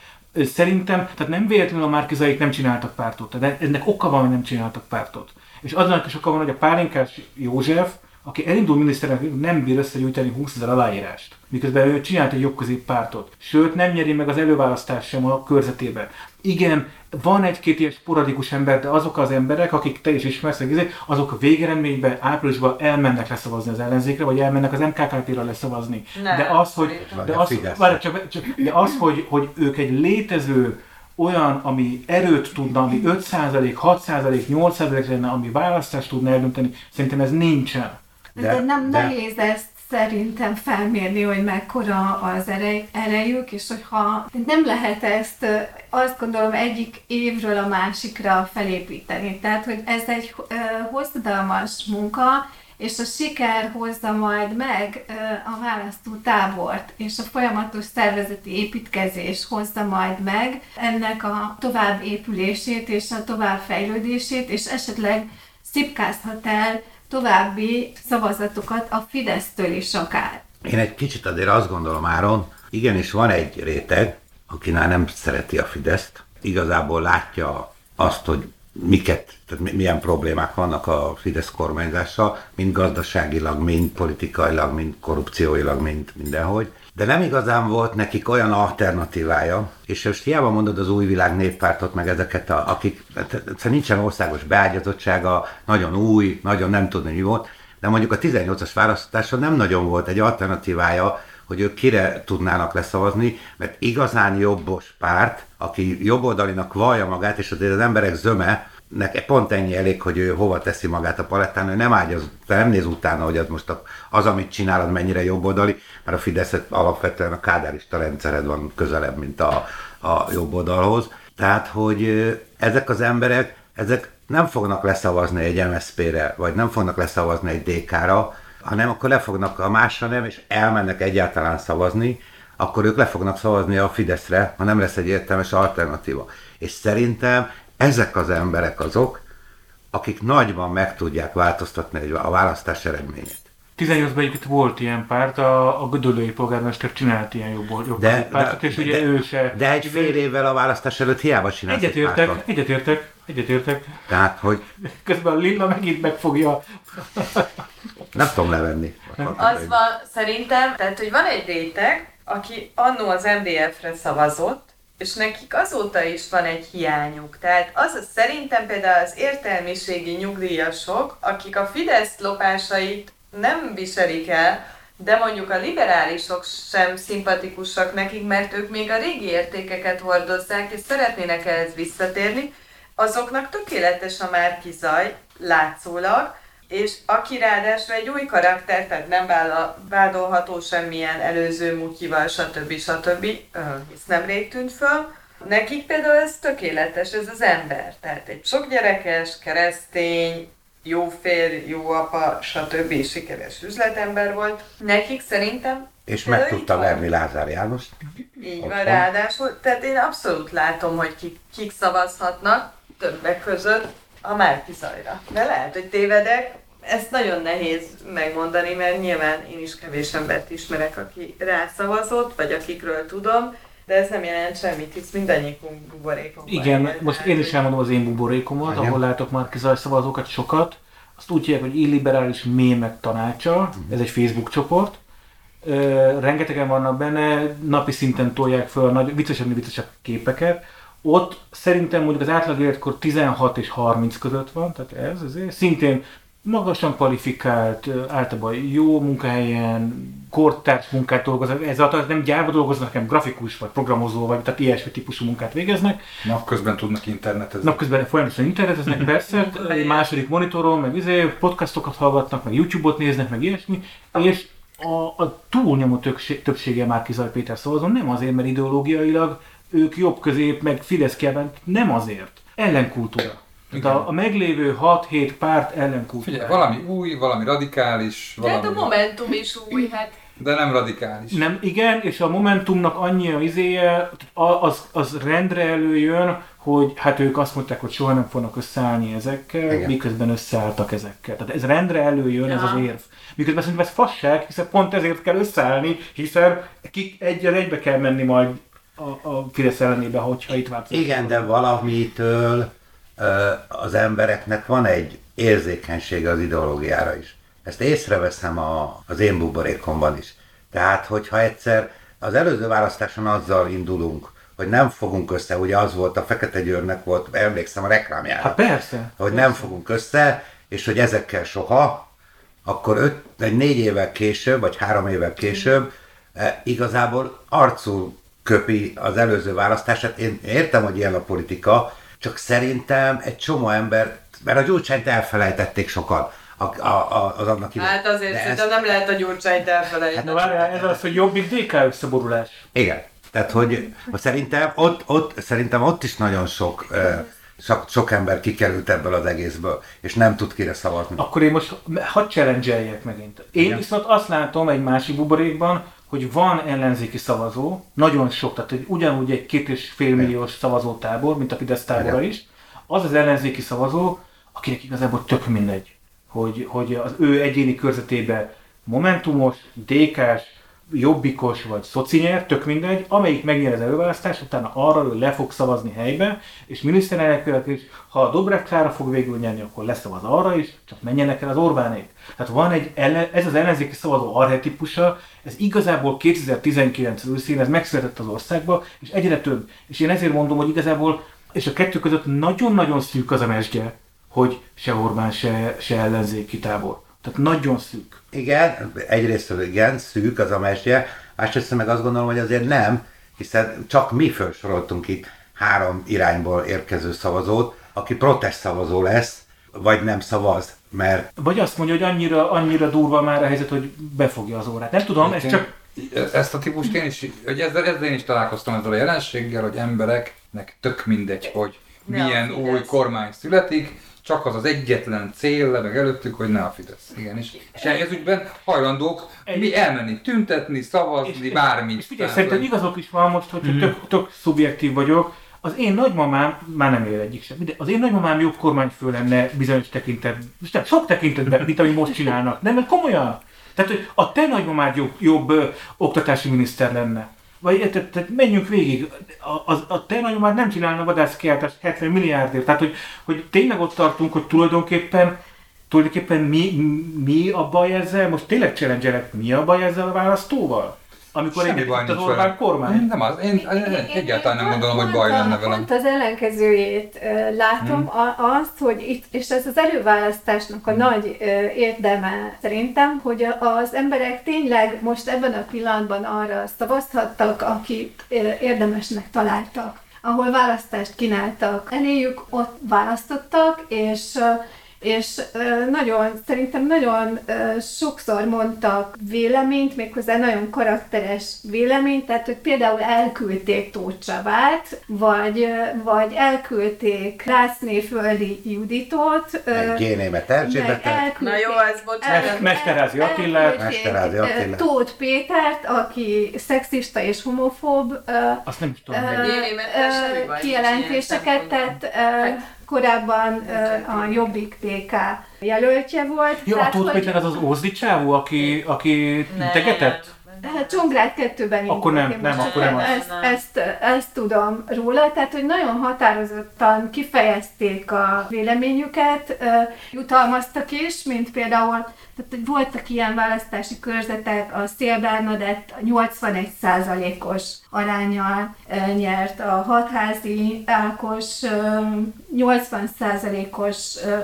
Szerintem, tehát nem véletlenül a Márkizaik nem csináltak pártot, tehát ennek oka van, hogy nem csináltak pártot. És aznak is oka van, hogy a Pálinkás József, aki elindul miniszterelnök, nem bír összegyűjteni 20 ezer aláírást. Miközben ő csinált egy jobbközép pártot. Sőt, nem nyeri meg az előválasztás sem a körzetében. Igen, van egy-két ilyen sporadikus ember, de azok az emberek, akik te is ismersz, izé, azok a végeredményben, áprilisban elmennek leszavazni az ellenzékre, vagy elmennek az MKKP-ra leszavazni. Nem, de az, hogy, de az, várj, csak, csak, de az hogy, hogy ők egy létező olyan, ami erőt tudna, ami 5%, 6%, 8% lenne, ami választást tudna eldönteni, szerintem ez nincsen. De, de nem de- nehéz ezt szerintem felmérni, hogy mekkora az erej, erejük, és hogyha nem lehet ezt azt gondolom egyik évről a másikra felépíteni. Tehát, hogy ez egy ö, hosszadalmas munka, és a siker hozza majd meg a választó tábort, és a folyamatos szervezeti építkezés hozza majd meg ennek a tovább épülését és a tovább fejlődését, és esetleg szipkázhat el további szavazatokat a Fidesztől is akár. Én egy kicsit azért azt gondolom, Áron, igenis van egy réteg, akinál nem szereti a Fideszt, igazából látja azt, hogy miket, tehát mi- milyen problémák vannak a Fidesz kormányzással, mind gazdaságilag, mind politikailag, mind korrupcióilag, mind mindenhogy. De nem igazán volt nekik olyan alternatívája, és most hiába mondod az új világ néppártot, meg ezeket, a, akik, tehát nincsen országos beágyazottsága, nagyon új, nagyon nem tudni, mi volt, de mondjuk a 18-as választáson nem nagyon volt egy alternatívája, hogy ők kire tudnának leszavazni, mert igazán jobbos párt, aki jobboldalinak vallja magát, és azért az emberek zöme, nek pont ennyi elég, hogy ő hova teszi magát a palettán, ő nem ágyaz, nem néz utána, hogy az most a- az, amit csinál, az mennyire jobboldali, mert a Fidesz alapvetően a kádárista rendszered van közelebb, mint a, a jobboldalhoz. Tehát, hogy ezek az emberek, ezek nem fognak leszavazni egy MSZP-re, vagy nem fognak leszavazni egy DK-ra, hanem akkor le fognak a másra nem, és elmennek egyáltalán szavazni, akkor ők le fognak szavazni a Fideszre, ha nem lesz egy értelmes alternatíva. És szerintem ezek az emberek azok, akik nagyban meg tudják változtatni egy- a választás eredményét. 18-ban egyébként volt ilyen párt, a, a Gödöllői polgármester csinált ilyen jobb, jobb De, pártot, de, és ugye de, ő se... de egy fél évvel a választás előtt hiába csinálsz egy Egyetértek, pártot. egyetértek, egyetértek. Tehát, hogy <laughs> Közben a Lilla megint megfogja. Nem tudom levenni. Az van szerintem, tehát hogy van egy réteg, aki annó az MDF-re szavazott, és nekik azóta is van egy hiányuk. Tehát az a szerintem például az értelmiségi nyugdíjasok, akik a Fidesz lopásait nem viselik el, de mondjuk a liberálisok sem szimpatikusak nekik, mert ők még a régi értékeket hordozzák, és szeretnének ehhez visszatérni, azoknak tökéletes a Márki zaj, látszólag, és aki ráadásul egy új karakter, tehát nem vádolható semmilyen előző mutyival, stb. stb., hisz nemrég tűnt föl, nekik például ez tökéletes, ez az ember. Tehát egy sok gyerekes, keresztény, jó férj, jó apa, stb. sikeres üzletember volt. Nekik szerintem És meg tudta verni Lázár Jánost. Így van, van. ráadásul, tehát én abszolút látom, hogy kik, kik szavazhatnak többek között a Márki Zajra. De lehet, hogy tévedek, ezt nagyon nehéz megmondani, mert nyilván én is kevés embert ismerek, aki rászavazott, vagy akikről tudom, de ez nem jelent semmit, hisz mindannyiunk buborékon van. Igen, most én is elmondom az én buborékomat, Igen. ahol látok már kizaj szavazókat sokat. Azt úgy hívják, hogy illiberális mémek tanácsa, ez egy Facebook csoport. Ö, rengetegen vannak benne, napi szinten tolják föl a nagy, viccesebb, viccesebb képeket. Ott szerintem mondjuk az átlag életkor 16 és 30 között van, tehát ez azért szintén magasan kvalifikált, általában jó munkahelyen, kortárs munkát dolgoznak, ez alatt nem gyárba dolgoznak, hanem grafikus, vagy programozó, vagy tehát ilyesmi típusú munkát végeznek. Napközben tudnak internetezni. Napközben folyamatosan interneteznek, <laughs> persze, egy második monitoron, meg izé, podcastokat hallgatnak, meg YouTube-ot néznek, meg ilyesmi, és a, a túlnyomó többség, többsége már Kizaj Péter szavazon, nem azért, mert ideológiailag ők jobb közép, meg Fidesz nem azért. Ellenkultúra. Tehát a, a meglévő 6-7 párt ellenkultúra. Figyelj, valami új, valami radikális, valami, a Momentum is új, hát de nem radikális. Nem, igen, és a Momentumnak annyi a izéje, az, az rendre előjön, hogy hát ők azt mondták, hogy soha nem fognak összeállni ezekkel, Igen. miközben összeálltak ezekkel. Tehát ez rendre előjön, ez Ja. az érv. Miközben szerintem ez fasság, hiszen pont ezért kell összeállni, hiszen kik egyre egybe kell menni majd a, a Fidesz ellenébe, hogyha itt változik. Igen, de valamitől az embereknek van egy érzékenysége az ideológiára is. Ezt észreveszem a, az én buborékomban is. Tehát, hogyha egyszer az előző választáson azzal indulunk, hogy nem fogunk össze, ugye az volt, a Fekete Győrnek volt, emlékszem a reklámjára, Hát persze. hogy nem fogunk össze, és hogy ezekkel soha, akkor öt, vagy négy évvel később, vagy három évvel később eh, igazából arcul köpi az előző választását. Én értem, hogy ilyen a politika, csak szerintem egy csomó ember, mert a Gyurcsányt elfelejtették sokan a, a, a, az annak idején. Hát azért szerintem nem lehet a gyurcsányt elfelejteni. Na várjál, ez az, hogy jobbik DK összeborulás. Igen. Tehát, hogy, hogy szerintem, ott, ott, szerintem ott is nagyon sok, eh, sok, sok ember kikerült ebből az egészből, és nem tud kire szavazni. Akkor én most hadd challenge megint. Én Igen. viszont azt látom egy másik buborékban, hogy van ellenzéki szavazó, nagyon sok, tehát egy, ugyanúgy egy két és fél milliós szavazótábor, mint a Fidesz tábora is, az az ellenzéki szavazó, akinek igazából tök mindegy, hogy, hogy az ő egyéni körzetében momentumos, DK-s, jobbikos vagy szocinyer, tök mindegy, amelyik megnyer az előválasztás, utána arra ő le fog szavazni helybe, és miniszterelnök is, ha a Dobrev Klára fog végül nyerni, akkor leszavaz arra is, csak menjenek el az Orbánék. Tehát van egy, ellen, ez az ellenzéki szavazó archetipusa, ez igazából 2019 őszén, ez megszületett az országba, és egyre több. És én ezért mondom, hogy igazából, és a kettő között nagyon-nagyon szűk az a mesdje, hogy se Orbán, se, se ellenzéki tábor. Tehát nagyon szűk. Igen, egyrészt igen, szűk az a mesdje, másrészt meg azt gondolom, hogy azért nem, hiszen csak mi felsoroltunk itt három irányból érkező szavazót, aki protest szavazó lesz, vagy nem szavaz, mert Vagy azt mondja, hogy annyira, annyira durva már a helyzet, hogy befogja az órát. Nem tudom, ez csak... Ezt a típust én is, hogy ezzel, ezzel én is találkoztam ezzel a jelenséggel, hogy embereknek tök mindegy, hogy milyen Fidesz. új kormány születik, csak az az egyetlen cél lebeg előttük, hogy ne a Fidesz. Igen, és, és ez ügyben hajlandók mi elmenni, tüntetni, szavazni, bármit. És figyelj, szerintem hogy- igazok is van most, hogyha tök, tök szubjektív vagyok, az én nagymamám, már nem él egyik sem, de az én nagymamám jobb kormányfő lenne bizonyos tekintetben, nem, sok tekintetben, mint amit most csinálnak. Nem, mert komolyan. Tehát, hogy a te nagymamád jobb, jobb ö, oktatási miniszter lenne. Vagy tehát, tehát menjünk végig, a, a, a te nagymamád nem csinálna vadászkiáltást 70 milliárdért. Tehát, hogy, hogy tényleg ott tartunk, hogy tulajdonképpen tulajdonképpen mi, mi a baj ezzel? Most tényleg challenge mi a baj ezzel a választóval? Amikor Semmi baj az nincs Orbán vele. kormány. Nem az, én, én, én egyáltalán nem gondolom, hogy baj lenne velem. Pont az ellenkezőjét látom, a, azt, hogy itt, és ez az előválasztásnak a nagy ö, érdeme szerintem, hogy az emberek tényleg most ebben a pillanatban arra szavazhattak, akit érdemesnek találtak. Ahol választást kínáltak eléjük, ott választottak, és és nagyon, szerintem nagyon sokszor mondtak véleményt, méghozzá nagyon karakteres véleményt, tehát hogy például elküldték Tóth Csabát, vagy, vagy elküldték Rászné Földi Juditot, Génémet Erzsébetet. Na jó, az bocsánat. Mesterházi Attilát. ö, Attilát. Tóth Pétert, aki szexista és homofób, Azt nem tudom. nincs kijelentéseket ö, korábban a Jobbik PK jelöltje volt. Ja, a tehát, Tóth hogy- Péter az az Ózdi csávó, aki, aki integetett? Hát Csongrád 2-ben Akkor nem, nem, most akkor nem. Ezt, ezt, ezt tudom róla, tehát hogy nagyon határozottan kifejezték a véleményüket, jutalmaztak is, mint például, tehát hogy voltak ilyen választási körzetek, a Szél Bernadett 81%-os arányjal ö, nyert, a hatházi Ákos ö, 80%-os ö,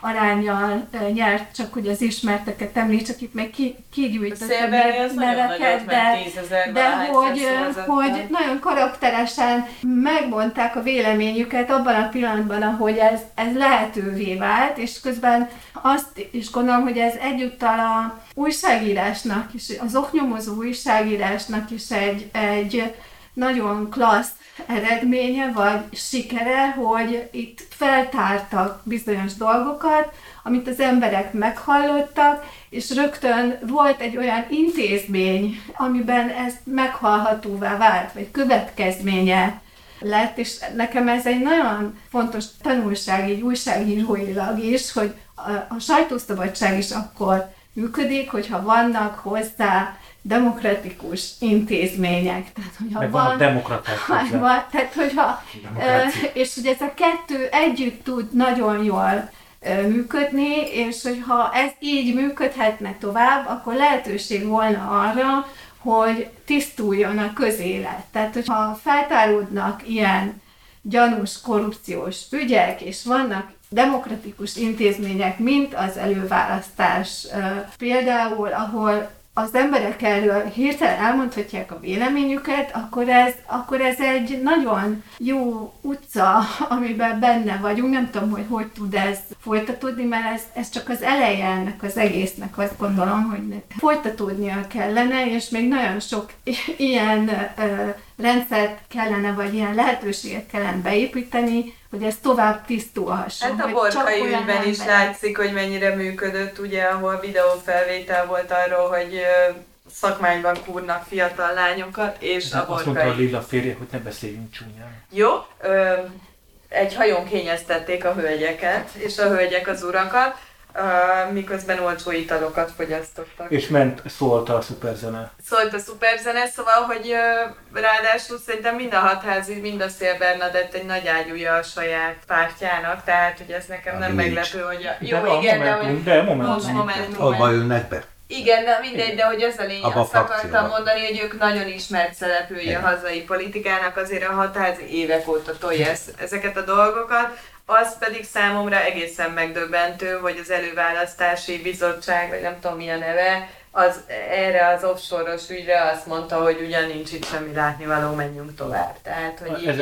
arányjal nyert, csak hogy az ismerteket említsek, itt meg ki, kigyűjtöttem neveket, de, de hogy, hogy nagyon karakteresen megmondták a véleményüket abban a pillanatban, ahogy ez, ez lehetővé vált, és közben azt is gondolom, hogy ez egyúttal a újságírásnak is, az oknyomozó újságírásnak is egy, egy nagyon klassz eredménye, vagy sikere, hogy itt feltártak bizonyos dolgokat, amit az emberek meghallottak, és rögtön volt egy olyan intézmény, amiben ez meghallhatóvá vált, vagy következménye lett, és nekem ez egy nagyon fontos tanulság így újságíróilag is, hogy a, a sajtószabadság is akkor működik, hogyha vannak hozzá demokratikus intézmények. Tehát, hogyha Meg vannak demokraták van, van, tehát, hogyha, Demokrácia. és hogy ez a kettő együtt tud nagyon jól működni, és hogyha ez így működhetne tovább, akkor lehetőség volna arra, hogy tisztuljon a közélet. Tehát, hogyha feltárulnak ilyen gyanús korrupciós ügyek, és vannak demokratikus intézmények, mint az előválasztás például, ahol az emberek erről hirtelen elmondhatják a véleményüket, akkor ez, akkor ez egy nagyon jó utca, amiben benne vagyunk. Nem tudom, hogy hogy tud ez folytatódni, mert ez, ez csak az eleje ennek az egésznek, azt gondolom, hogy folytatódnia kellene, és még nagyon sok ilyen ö, rendszert kellene, vagy ilyen lehetőséget kellene beépíteni, hogy ez tovább tisztulhasson. Hát a borkai ügyben is emberek- látszik, hogy mennyire működött, ugye, ahol videófelvétel volt arról, hogy szakmányban kúrnak fiatal lányokat, és a Azt mondta a borkai. Lilla férje, hogy ne beszéljünk csúnyán. Jó, ö, egy hajón kényeztették a hölgyeket, és a hölgyek az urakat, miközben olcsó italokat fogyasztottak. És ment, szólt a szuperzene. Szólt a szuperzene, szóval, hogy ráadásul szerintem mind a hatházi, mind a Szél Bernadett egy nagy ágyúja a saját pártjának, tehát hogy ez nekem nem nincs. meglepő, hogy a... De Jó, a igen, de hogy... de Momentum. Momentum. Abba ülnek be. Igen, de mindegy, de hogy ez a lényeg, Abba a azt akartam mondani, hogy ők nagyon ismert szereplői a hazai politikának, azért a hatházi évek óta tolja <laughs> ezeket a dolgokat. Az pedig számomra egészen megdöbbentő, hogy az előválasztási bizottság, vagy nem tudom mi a neve, az erre az offshore-os ügyre azt mondta, hogy ugyan nincs itt semmi látnivaló, menjünk tovább. Tehát, hogy így Ez-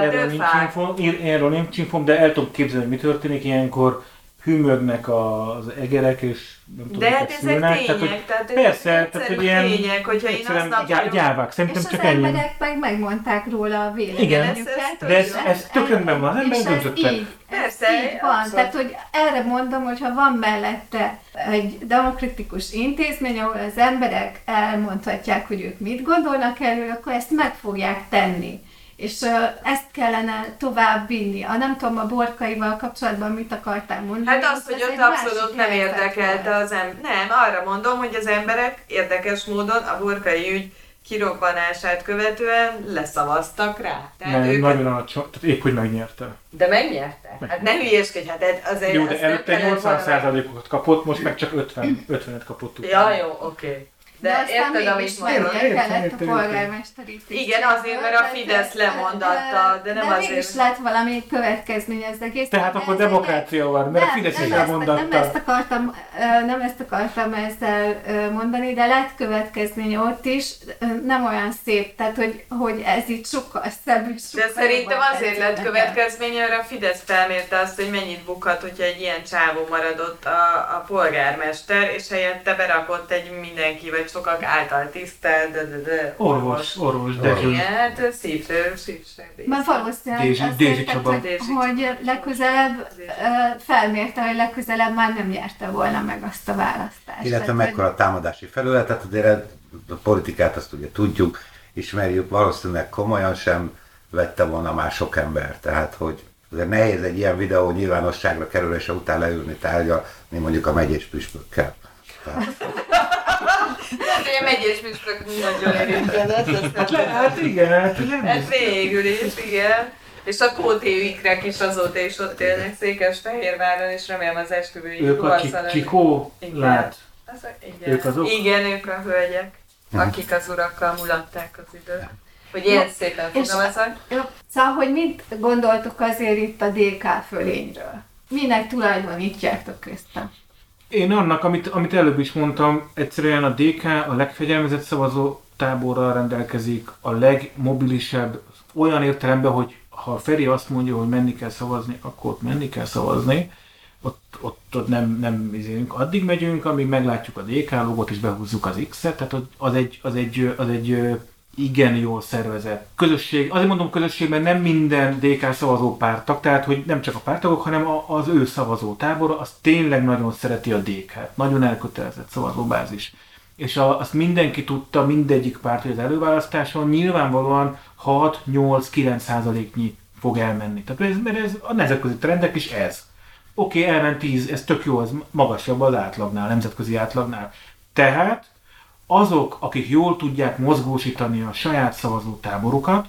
Erről nincs, infom, erről nincs infom, de el tudom képzelni, hogy mi történik ilyenkor. Hűmögnek az egerek, és nem tudom, De hát ezek szülnek. tények, hogy tehát, persze, tehát, hogy ilyen tények, hogyha én aznap gyá- gyávák, És szerintem az csak ennyi. emberek meg megmondták róla a Igen. véleményüket. Ez- De ez, ez tök rendben van, az És emberek ez döntöttek. így, Persze, így van. abszolút. Tehát, hogy erre mondom, hogy ha van mellette egy demokratikus intézmény, ahol az emberek elmondhatják, hogy ők mit gondolnak erről, akkor ezt meg fogják tenni. És ezt kellene tovább vinni. A nem tudom, a borkaival kapcsolatban mit akartál mondani. Hát azt, hogy ott abszolút nem érdekelte volt. az ember. Nem, arra mondom, hogy az emberek érdekes módon a burkai ügy kirobbanását követően leszavaztak rá. Tehát Nem, ők... nagyon alacsony, tehát épp hogy megnyerte. De megnyerte? Hát ne hülyéskedj, hát azért... Jó, de nem előtte kellett volna- 80%-ot kapott, most meg csak 50, 50-et kapott Ja, jó, oké. De, De aztán érted, amit mondom? kellett a polgármesteri Igen, azért, mert a Fidesz lemondatta, de nem de azért. mégis lett valami következménye az egész. Tehát akkor ez demokrácia van, mert a Fidesz nem is ezt, lemondatta. nem ezt akartam, nem ezt akartam ezzel mondani, de lett következménye ott is, nem olyan szép, tehát hogy, hogy ez itt sokkal szebb és De sokkal szerintem azért lett nekem. következménye, mert a Fidesz felmérte azt, hogy mennyit bukhat, hogyha egy ilyen csávó maradott a, a polgármester, és helyette berakott egy mindenki, vagy sokak által tisztelt, de, de, de, Orvos, orvos, de. Igen, hát szívő, szívsebész. Mert valószínűleg Dézsi- Csaba. hogy, hogy legközelebb felmérte, hogy legközelebb már nem nyerte volna meg azt a választást. Illetve mekkora a támadási felületet, azért a politikát azt ugye tudjuk, ismerjük, valószínűleg komolyan sem vette volna már sok ember. Tehát, hogy azért nehéz egy ilyen videó nyilvánosságra kerülése után leülni tárgyalni, mondjuk a megyés püspökkel. <laughs> Tehát, Hát, a megyés püspök nagyon érintkezett, azt nem Hát igen, hát nem. Hát végül is, igen. És a kótéikrek is azóta is ott élnek Székesfehérváron, és remélem az esküvői Ők a Igen. lát. Az, igen. Ők azok? Igen, ők a hölgyek, akik az urakkal mulatták az időt. Hogy ilyen szépen és- fogalmazok. Szóval, hogy mit gondoltok azért itt a DK fölényről? Minek tulajdonítjátok ezt a Én annak, amit, amit előbb is mondtam, egyszerűen a DK a legfegyelmezett szavazó táborral rendelkezik, a legmobilisebb, olyan értelemben, hogy ha Feri azt mondja, hogy menni kell szavazni, akkor ott menni kell szavazni, ott, ott, ott nem, nem izélünk. Addig megyünk, amíg meglátjuk a DK logot és behúzzuk az X-et, tehát az egy, az egy, az egy igen jól szervezett közösség. Azért mondom közösség, mert nem minden DK szavazó pártag, tehát hogy nem csak a pártagok, hanem a, az ő szavazó tábora, az tényleg nagyon szereti a DK-t. Nagyon elkötelezett szavazóbázis. És a, azt mindenki tudta, mindegyik párt, hogy az előválasztáson nyilvánvalóan 6-8-9 százaléknyi fog elmenni. Tehát ez, mert ez a nemzetközi trendek is ez. Oké, okay, elment 10, ez tök jó, ez magasabb az átlagnál, nemzetközi átlagnál. Tehát azok, akik jól tudják mozgósítani a saját szavazótáborukat,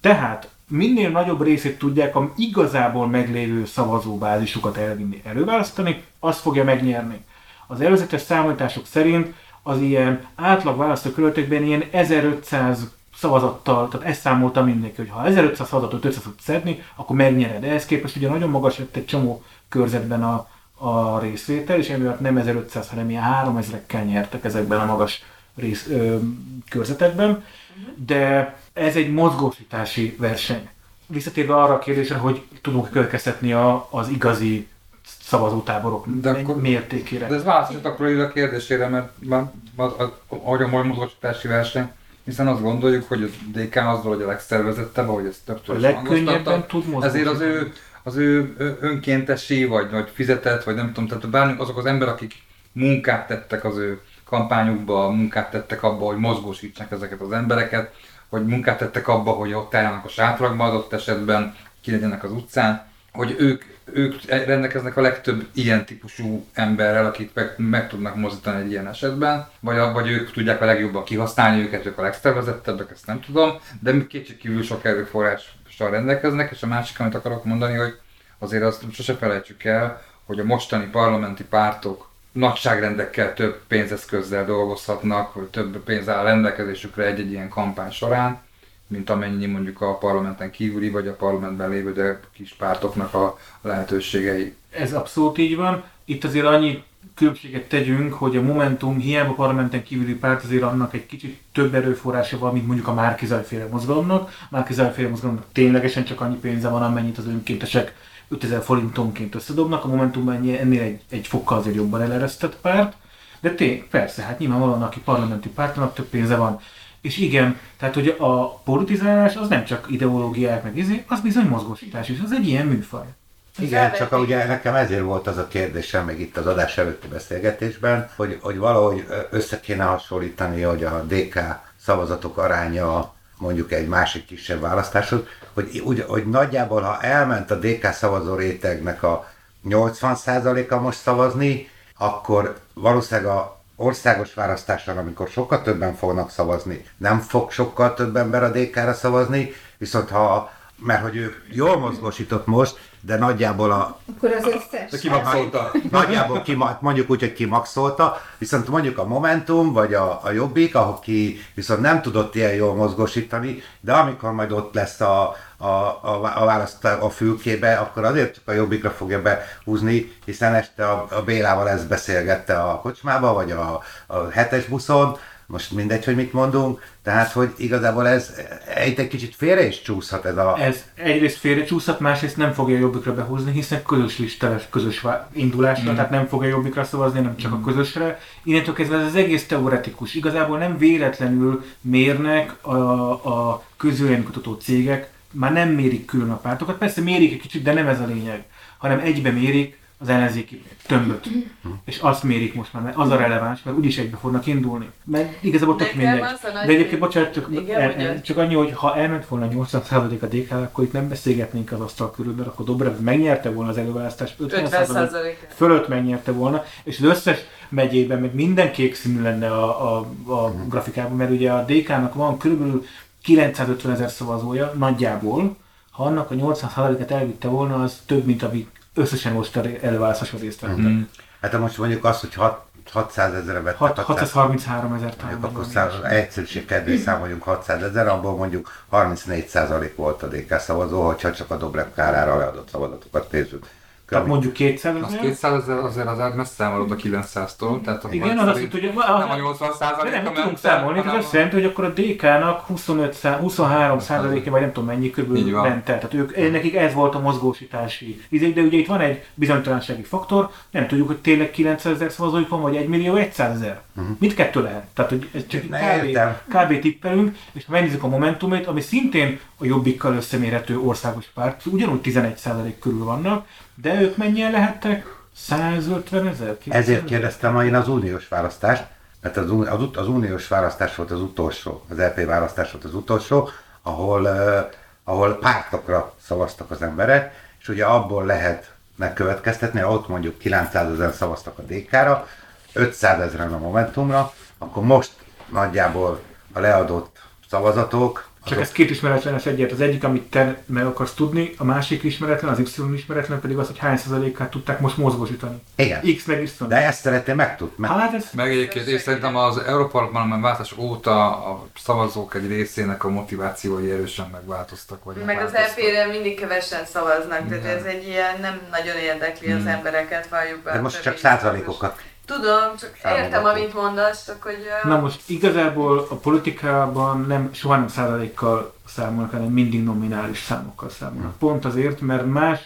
tehát minél nagyobb részét tudják a igazából meglévő szavazóbázisukat elvinni, előválasztani, az fogja megnyerni. Az előzetes számítások szerint az ilyen átlag választókerületekben ilyen 1500 szavazattal, tehát ezt számolta mindenki, hogy ha 1500 szavazatot össze tudsz szedni, akkor megnyered. Ehhez képest ugye nagyon magas lett egy csomó körzetben a, a részvétel, és emiatt nem 1500, hanem ilyen 3000-ekkel nyertek ezekben a magas rész, ö, körzetekben, de ez egy mozgósítási verseny. Visszatérve arra a kérdésre, hogy tudunk következtetni a, az igazi szavazótáborok De akkor- mértékére. De ez választott akkor a kérdésére, mert ahogy a mozgósítási verseny, hiszen azt gondoljuk, hogy a DK az valahogy a legszervezettebb, ahogy ezt többször A legkönnyebben tud mozgósítani. Ezért az ő, az ő ö- önkéntesi, vagy, vagy fizetett, vagy nem tudom, tehát bármi, azok az emberek, akik munkát tettek az ő kampányukba, munkát tettek abba, hogy mozgósítsák ezeket az embereket, hogy munkát tettek abba, hogy ott álljanak a sátragba adott esetben, ki legyenek az utcán, hogy ők, ők rendelkeznek a legtöbb ilyen típusú emberrel, akik meg, meg tudnak mozdítani egy ilyen esetben, vagy, vagy ők tudják a legjobban kihasználni őket, ők a legszervezettebbek, ezt nem tudom, de kétségkívül sok erőforrással rendelkeznek, és a másik, amit akarok mondani, hogy azért azt sose felejtsük el, hogy a mostani parlamenti pártok nagyságrendekkel több pénzeszközzel dolgozhatnak, vagy több pénz áll rendelkezésükre egy-egy ilyen kampány során, mint amennyi mondjuk a parlamenten kívüli, vagy a parlamentben lévő de kis pártoknak a lehetőségei. Ez abszolút így van. Itt azért annyi különbséget tegyünk, hogy a Momentum hiába parlamenten kívüli párt azért annak egy kicsit több erőforrása van, mint mondjuk a Márkizajféle mozgalomnak. A Márkizajféle mozgalomnak ténylegesen csak annyi pénze van, amennyit az önkéntesek 5000 forintonként összedobnak, a Momentumban ennél egy, egy fokkal azért jobban eleresztett párt. De tény, persze, hát nyilvánvalóan aki parlamenti pártnak több pénze van. És igen, tehát hogy a politizálás az nem csak ideológiák meg izé, az bizony mozgósítás is, az egy ilyen műfaj. Igen, csak a- ugye nekem ezért volt az a kérdésem még itt az adás előtti beszélgetésben, hogy, hogy valahogy össze kéne hasonlítani, hogy a DK szavazatok aránya mondjuk egy másik kisebb választáshoz, hogy, úgy, hogy nagyjából, ha elment a DK szavazó rétegnek a 80%-a most szavazni, akkor valószínűleg a országos választáson, amikor sokkal többen fognak szavazni, nem fog sokkal több ember a DK-ra szavazni, viszont ha, mert hogy ő jól mozgósított most, de nagyjából a, Akkor az összes. De kimaxolta. Nagyjából kima, mondjuk úgy, hogy kimaxolta, viszont mondjuk a Momentum, vagy a, a Jobbik, aki viszont nem tudott ilyen jól mozgósítani, de amikor majd ott lesz a, a, a, a választ a fülkébe, akkor azért csak a Jobbikra fogja behúzni, hiszen este a, a Bélával ezt beszélgette a kocsmába, vagy a, a hetes buszon, most mindegy, hogy mit mondunk, tehát, hogy igazából ez egy, egy kicsit félre is csúszhat ez a... Ez egyrészt félrecsúszhat, másrészt nem fogja jobbikra behúzni, hiszen közös listás, közös indulásra, Mm. tehát nem fogja jobbikra szavazni, nem csak a közösre. Innentől kezdve ez az egész teoretikus. Igazából nem véletlenül mérnek a, a közvéleménykutató cégek, már nem mérik külön a pártokat, persze mérik egy kicsit, de nem ez a lényeg, hanem egybe mérik az ellenzéki tömböt. És azt mérik most már, mert az a releváns, mert úgyis egybe fognak indulni. Mert igazából tök mindegy. De egyébként, bocsánat, csak, Igen, el, csak annyi, hogy ha elment volna 80% a DK, akkor itt nem beszélgetnénk az asztal körül, mert akkor Dobrev megnyerte volna az előválasztást 50%, 50 fölött megnyerte volna, és az összes megyében meg minden kék színű lenne a, a, a Mhm. grafikában, mert ugye a DK-nak van körülbelül 950 ezer szavazója, nagyjából, ha annak a 80%-et elvitte volna, az több, mint amit összesen most a előválasztáson részt vettek. Mhm. Hát most mondjuk azt, hogy hat- 600 ezerre vettek, Hat- 600 633 ezer talán. Mondjuk akkor szám, egyszerűség kedvéért számoljunk 600 ezer, abból mondjuk 34% volt a DK szavazó, hogyha csak a Dobrev kárára leadott szavazatokat nézzük. Tehát mondjuk 200 Az ezer. 200 ezer azért az messze elmarad a 900-tól, tehát Igen, az azt jelenti, hogy nem a 80 de százaléka nem, nem tudunk számolni, ez azt jelenti, hogy akkor a DK-nak 25 szá- 23 százaléka, vagy nem tudom mennyi körülbelül ment el. Tehát ők, nekik ez volt a mozgósítási izé, de ugye itt van egy bizonytalansági faktor, nem tudjuk, hogy tényleg 900 ezer szavazójuk van, vagy 1 millió 100 ezer. Mindkettő lehet. Tehát, hogy ez csak Ne, kb, értem. kb. tippelünk, és ha megnézzük a Momentumét, ami szintén a Jobbikkal összemérhető országos párt, ugyanúgy 11 százalék körül vannak, de ők mennyien lehettek? 150 ezer? Ezért kérdeztem ma én az uniós választást, mert az, az, az uniós választás volt az utolsó, az EP választás volt az utolsó, ahol, uh, ahol pártokra szavaztak az emberek, és ugye abból lehet megkövetkeztetni, ha ott mondjuk 900 ezer szavaztak a DK-ra, 500 ezeren a Momentumra, akkor most nagyjából a leadott szavazatok, Csak ez két ismeretlenes egyet. Az egyik, amit te meg akarsz tudni, a másik ismeretlen, az Y ismeretlen pedig az, hogy hány százalékát tudták most mozgósítani. igen, X meg Y. de ezt szeretném megtudni. Meg, Hát ez... Meg egyébként én szerintem az Európarkban változás óta a szavazók egy részének a motivációi erősen megváltoztak. Vagy Meg az. EP-re mindig kevesen szavaznak, tehát Igen. ez egy ilyen nem nagyon érdekli az embereket, valljuk be. de most csak százalékokat Tudom, csak értem, Számogatunk. amit mondasz, csak hogy... ö, Na most igazából a politikában nem soha nem százalékkal számolnak, hanem mindig nominális számokkal számolnak. Pont azért, mert más,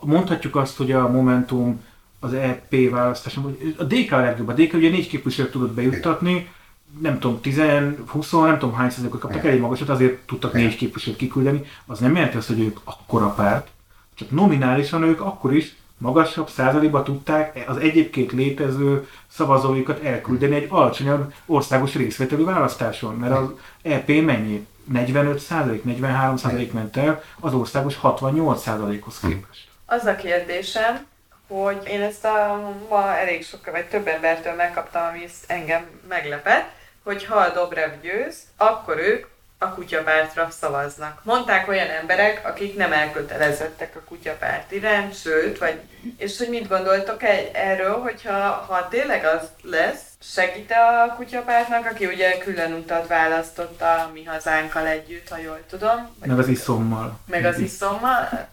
mondhatjuk azt, hogy a Momentum az EP választáson, a DK a legjobb. A DK ugye négy képviselőt tudott bejuttatni, nem tudom, 10, 20, nem tudom hány százalékot kaptak, elég magasat, azért tudtak Igen. négy képviselőt kiküldeni. Az nem jelenti azt, hogy ők akkora párt, csak nominálisan ők akkor is magasabb százalékba tudták az egyébként létező szavazóikat elküldeni egy alacsonyabb országos részvételű választáson, mert az EP mennyi? 45 százalék, 43 százalék ment el az országos 68 százalékhoz képest. Az a kérdésem, hogy én ezt a ma elég sok, vagy több embertől megkaptam, ami engem meglepett, hogy ha a Dobrev győz, akkor ők a kutyapártra szavaznak. Mondták olyan emberek, akik nem elkötelezettek a kutyapárt iránt, sőt, vagy, és hogy mit gondoltok egy, erről, hogyha ha tényleg az lesz, segít a kutyapártnak, aki ugye külön utat választotta a mi hazánkkal együtt, ha jól tudom. Meg az iszommal. Meg az iszommal.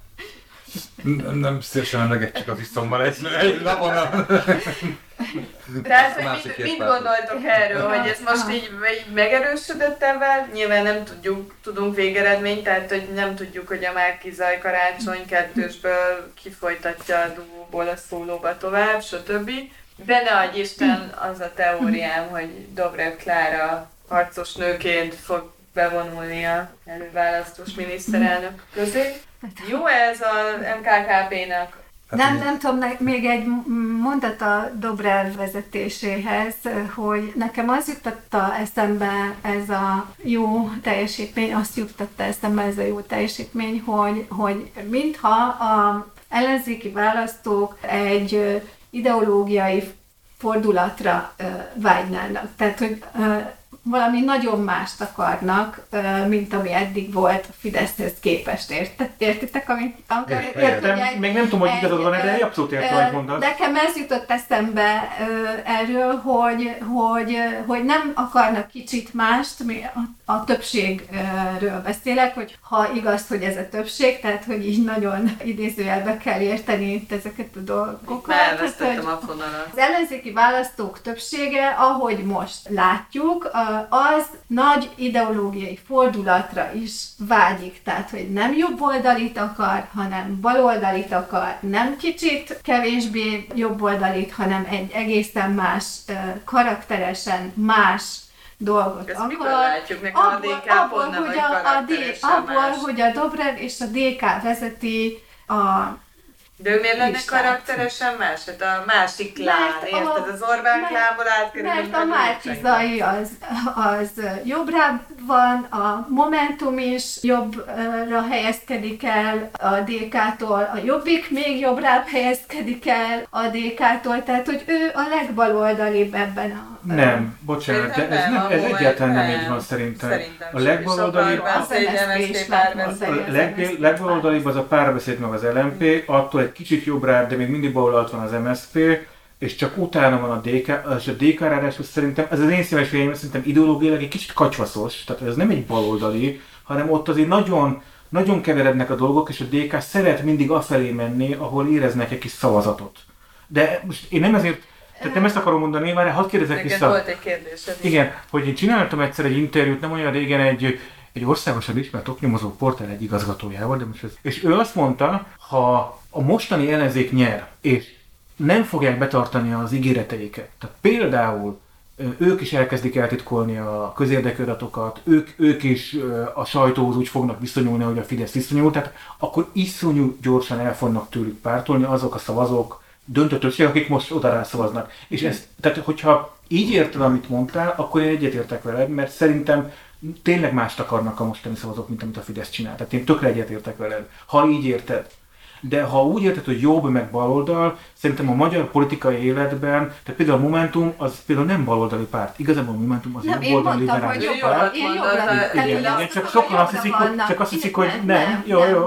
Nem, nem szívesen emlegetjük az iszommal egy, egy napon. Tehát, hogy mit, mit gondoltok erről, hogy ez most így, így megerősödött ebben? Nyilván nem tudjuk, tudunk végeredményt, tehát hogy nem tudjuk, hogy a Márki Zaj karácsony kettősből kifolytatja a dugóból a szólóba tovább, stb. De ne adj Isten, az a teóriám, hogy Dobrev Klára harcos nőként fog bevonulni a előválasztós miniszterelnök közé. Jó ez a MKKP-nak? Nem, nem tudom, ne- még egy mondat a Dobrev vezetéséhez, hogy nekem az juttatta eszembe ez a jó teljesítmény, azt juttatta eszembe ez a jó teljesítmény, hogy, hogy mintha a ellenzéki választók egy ideológiai fordulatra vágynának. Tehát, hogy valami nagyon mást akarnak, mint ami eddig volt a Fideszhez képest. Érted? Értitek, amit akar? Értem, még nem tudom, hogy igazad van, de abszolút értem, amit mondasz. Nekem ez jutott eszembe erről, hogy, hogy, hogy nem akarnak kicsit mást, mi a, a többségről beszélek, hogy ha igaz, hogy ez a többség, tehát hogy így nagyon idézőjelbe kell érteni itt ezeket a dolgokat. Elvesztettem hogy- a fonalat. az ellenzéki választók többsége, ahogy most látjuk, a- az nagy ideológiai fordulatra is vágyik. Tehát, hogy nem jobboldalit akar, hanem baloldalit akar, nem kicsit kevésbé jobboldalit, hanem egy egészen más, karakteresen más dolgot Ezt akar. mikor látjuk? Nekem a DK nem, hogy a, a D, abból, más. hogy a Dobrev és a DK vezeti a De ő miért lenne karakteresen más? Hát a másik klán, érted? Az Orbán mert- klánból átkerülünk. Mert a Márkizai az, az jobbra van, a Momentum is jobbra helyezkedik el a DK-tól, a Jobbik még jobbra helyezkedik el a DK-tól, tehát hogy ő a legbaloldalibb ebben a... Nem, bocsánat, de ez, nem, ez egyáltalán nem így van szerintem. Szerintem a legbaloldalibb, a a legbaloldalibb az a párbeszéd meg az LMP, attól egy kicsit jobbra, de még mindig baloldalt van az MSZP, és csak utána van a DK, és a DK ráadásul szerintem, ez az én szíves véleményem, szerintem ideológiailag egy kicsit kacsvaszos, tehát ez nem egy baloldali, hanem ott azért nagyon, nagyon keverednek a dolgok, és a DK szeret mindig afelé menni, ahol éreznek egy kis szavazatot. De most én nem ezért, tehát nem ezt akarom mondani, már hadd kérdezek Neked vissza. volt egy kérdésed. Igen, hogy én csináltam egyszer egy interjút, nem olyan régen egy, egy országosan ismert oknyomozó portál egy igazgatójával, de most ez... És ő azt mondta, ha a mostani ellenzék nyer, és nem fogják betartani az ígéreteiket, tehát például ők is elkezdik eltitkolni a közérdekű adatokat, ők, ők is a sajtóhoz úgy fognak viszonyulni, hogy a Fidesz viszonyul, tehát akkor iszonyú gyorsan el fognak tőlük pártolni azok a szavazók, döntő többség, akik most oda rászavaznak. És ez, tehát hogyha így érted, amit mondtál, akkor én egyetértek veled, mert szerintem tényleg mást akarnak a mostani szavazók, mint amit a Fidesz csinál. Tehát én tökre egyetértek veled, ha így érted. De ha úgy érted, hogy jobb meg baloldal, szerintem a magyar politikai életben, tehát például a Momentum, az például nem baloldali párt. Igazából a Momentum az Nem, jobb én oldali mondtam, hogy liberális jobbra- párt. jobbra, én azt csak sokan azt hiszik, hogy- csak azt hiszik, Nem, hogy nem. Jó, jó.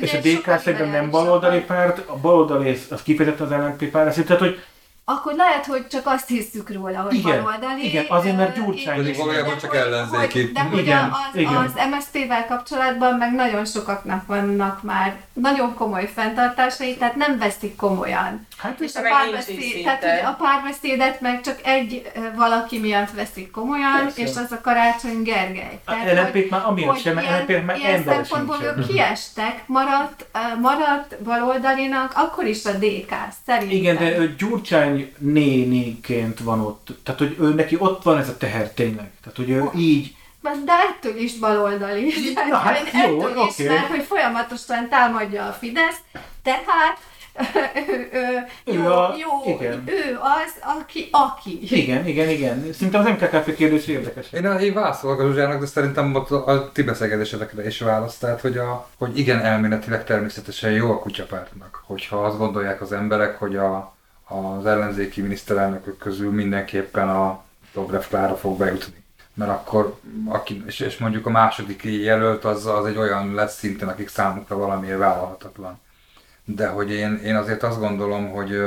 És a DK szerintem nem baloldali párt, a baloldali az- az kifejezetten az LNP párt, tehát hogy Akkor lehet, hogy csak azt hiszük róla, hogy Igen, baloldali. igen, azért, mert Gyurcsány is- Valójában csak ellenzéki. hogy- De hogy Igen, az, igen. az MSZP-vel kapcsolatban meg nagyon sokaknak vannak már nagyon komoly fenntartásai, tehát nem veszik komolyan. hát És a párbeszéd, tehát, hogy a párbeszédet meg csak egy valaki miatt veszik komolyan, Persze. és az a Karácsony Gergely. a LNP-t már amiatt sem, mert LNP már ilyen szempontból ők kiestek, maradt, maradt baloldalinak, akkor is a DK, szerintem. Igen, de ő Gyurcsány néniként van ott. Tehát, hogy ő neki ott van ez a teher tényleg. Tehát, hogy ő így... De ettől is baloldali. Na, hát jó, ettől is, oké. mert hogy folyamatosan támadja a Fidesz, tehát <laughs> ő, ő, Ő jó, a- jó, igen. ő az, aki, aki. Igen, igen, igen. Szerintem az MKKP kérdés érdekes. Én, én válaszolok a Zsuzsának, de szerintem ott a, a ti beszélgetésedekre is választ. Tehát, hogy, a, hogy igen, elméletileg természetesen jó a kutyapártnak. Hogyha azt gondolják az emberek, hogy a, az ellenzéki miniszterelnökök közül mindenképpen a Dobrev Klára fog bejutni. Mert akkor, aki, és, mondjuk a második jelölt az, az egy olyan lesz szinten, akik számukra valamiért vállalhatatlan. De hogy én, én azért azt gondolom, hogy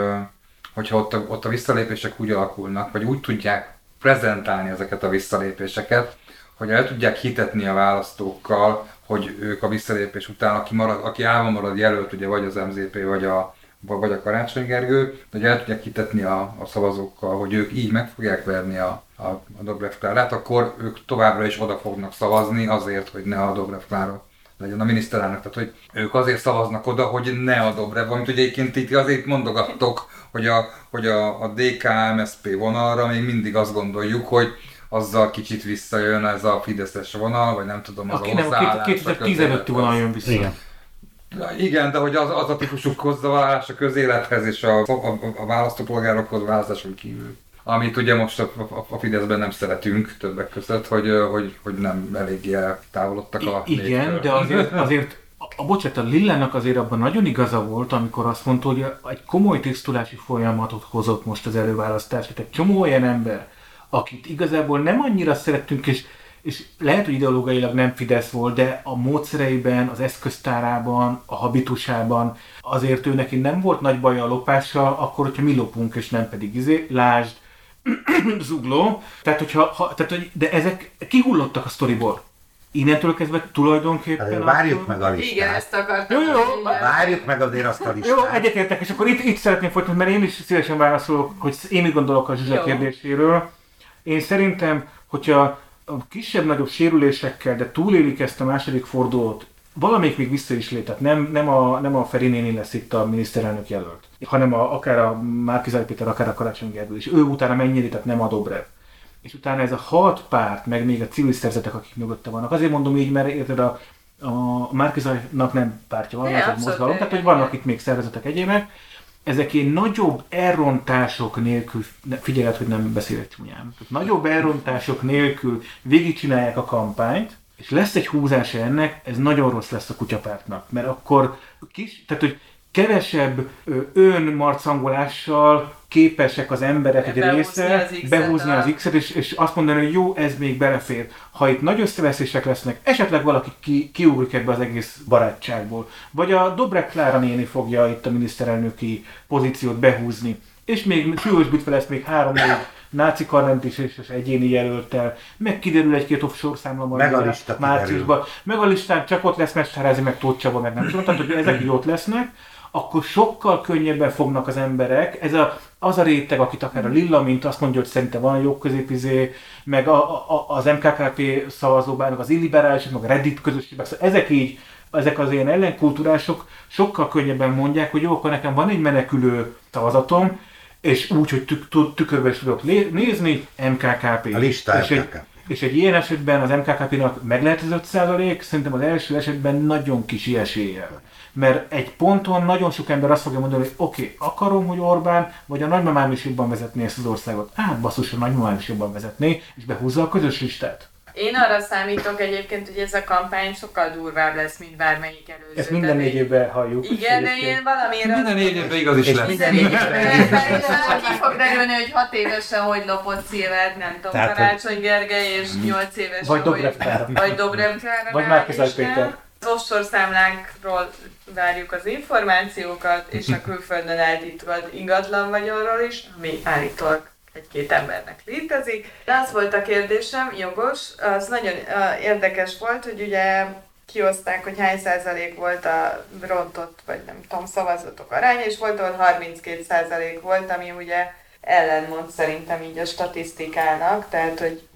hogyha ott a, ott a visszalépések úgy alakulnak, vagy úgy tudják prezentálni ezeket a visszalépéseket, hogy el tudják hitetni a választókkal, hogy ők a visszalépés után, aki, marad, aki állva marad jelölt, ugye vagy az MZP, vagy a, vagy a Karácsony Gergő, hogy el tudják hitetni a, a szavazókkal, hogy ők így meg fogják verni a, a, a Dobrev Klárát, akkor ők továbbra is oda fognak szavazni azért, hogy ne a Dobrev Klára legyen a miniszterelnök. Tehát, hogy ők azért szavaznak oda, hogy ne a Dobrev, amit ugye egyébként itt azért mondogattok, hogy a, hogy a, a DK-MSP vonalra még mindig azt gondoljuk, hogy azzal kicsit visszajön ez a Fideszes vonal, vagy nem tudom, az Aki a nem, hozzáállás. két- 2015-i vonal jön vissza. Igen. Igen, de hogy az, az a típusú hozzáállás a közélethez és a, a, a választópolgárokhoz választáson kívül. Amit ugye most a, a, a Fideszben nem szeretünk többek között, hogy, hogy, hogy nem eléggé távolodtak a I- igen, néptől. de azért, azért a, a bocsánat, a Lillának azért abban nagyon igaza volt, amikor azt mondta, hogy egy komoly tisztulási folyamatot hozott most az előválasztás. Tehát egy csomó olyan ember, akit igazából nem annyira szerettünk, és, és lehet, hogy ideológiailag nem Fidesz volt, de a módszereiben, az eszköztárában, a habitusában azért ő neki nem volt nagy baja a lopással, akkor, hogyha mi lopunk, és nem pedig izé, lásd, <clears throat> zugló. Tehát, hogyha, ha, tehát, hogy- de ezek kihullottak a sztoriból. Innentől kezdve tulajdonképpen... Azért várjuk akkor- meg a Igen, listát. ezt akartam. Jó, jó. Várjuk meg azért azt a Jó, listát. egyetértek, és akkor itt, itt szeretném folytatni, mert én is szívesen válaszolok, hogy én mit gondolok a Zsuzsa Jó. kérdéséről. Én szerintem, hogyha a kisebb-nagyobb sérülésekkel, de túlélik ezt a második fordulót, valamelyik még vissza is lép, tehát nem, nem, a, nem a Feri néni lesz itt a miniszterelnök jelölt, hanem a, akár a Márkizai Péter, akár a Karácsony Gergő, és ő utána mennyire, tehát nem a Dobrev. És utána ez a hat párt, meg még a civil szervezetek, akik mögötte vannak. Azért mondom így, mert érted, a, a Márkizajnak nem pártja van, ez egy mozgalom, tehát hogy vannak itt még szervezetek egyébek, ezek ilyen nagyobb elrontások nélkül, figyeled, hogy nem beszélek csúnyán, tehát nagyobb elrontások nélkül végigcsinálják a kampányt, és lesz egy húzása ennek, ez nagyon rossz lesz a kutyapártnak, mert akkor kis, tehát hogy kevesebb önmarcangolással képesek az emberek egy része behúzni az X-et, és, és azt mondani, hogy jó, ez még belefér. Ha itt nagy összeveszések lesznek, esetleg valaki ki, kiugrik ebbe az egész barátságból. Vagy a Dobrev Klára néni fogja itt a miniszterelnöki pozíciót behúzni. És még súlyosbítve lesz még három-négy náci karrent is és, és egyéni jelöltel, meg kiderül egy-két offshore számla majd Meg a lista márciusban. Meg a listán csak ott lesz Mesterházi, meg Tóth Csaba, meg nem tudom, tehát hogy ezek így ott lesznek, akkor sokkal könnyebben fognak az emberek, ez a, az a réteg, akit akár a Lilla, mint azt mondja, hogy szerintem van jó középizé, meg a, a, az MKKP szavazóbár, meg az illiberálisok, meg a Reddit közösségek, szóval ezek így, ezek az ilyen ellenkultúrások sokkal könnyebben mondják, hogy jó, akkor nekem van egy menekülő szavazatom, és úgy, hogy tük, tük, tükörbe is tudok nézni, MKKP. A lista és egy, és egy ilyen esetben az MKKP-nak meg lehet ez 5 szerintem az első esetben nagyon kis eséllyel. Mert egy ponton nagyon sok ember azt fogja mondani, hogy oké, okay, akarom, hogy Orbán, vagy a nagymamám is jobban vezetné ezt az országot. Á, basszus, a nagymamám is jobban vezetné, és behúzza a közös listát. Én arra számítok egyébként, hogy ez a kampány sokkal durvább lesz, mint bármelyik előző. Ezt minden négy évben halljuk. Igen, de én valamiért... Minden négy évben igaz is lesz. Minden négy évben ki fog derülni, hogy hat évesen hogy lopott Szilvert, nem tudom, Tehát, Karácsony Gergely, és nyolc évesen Vagy Dobrev Klára. Vagy Dobrev Klára. Vagy Márki-Zay Péter. Az offshore számlákról várjuk az információkat, és a külföldön eltitkolt ingatlan vagyonról is, ami állítólag egy-két embernek létezik. De az volt a kérdésem, jogos, az nagyon érdekes volt, hogy ugye kioszták, hogy hány százalék volt a rontott, vagy nem tudom, szavazatok aránya, és volt, ahol 32 százalék volt, ami ugye ellenmond szerintem így a statisztikának, tehát hogy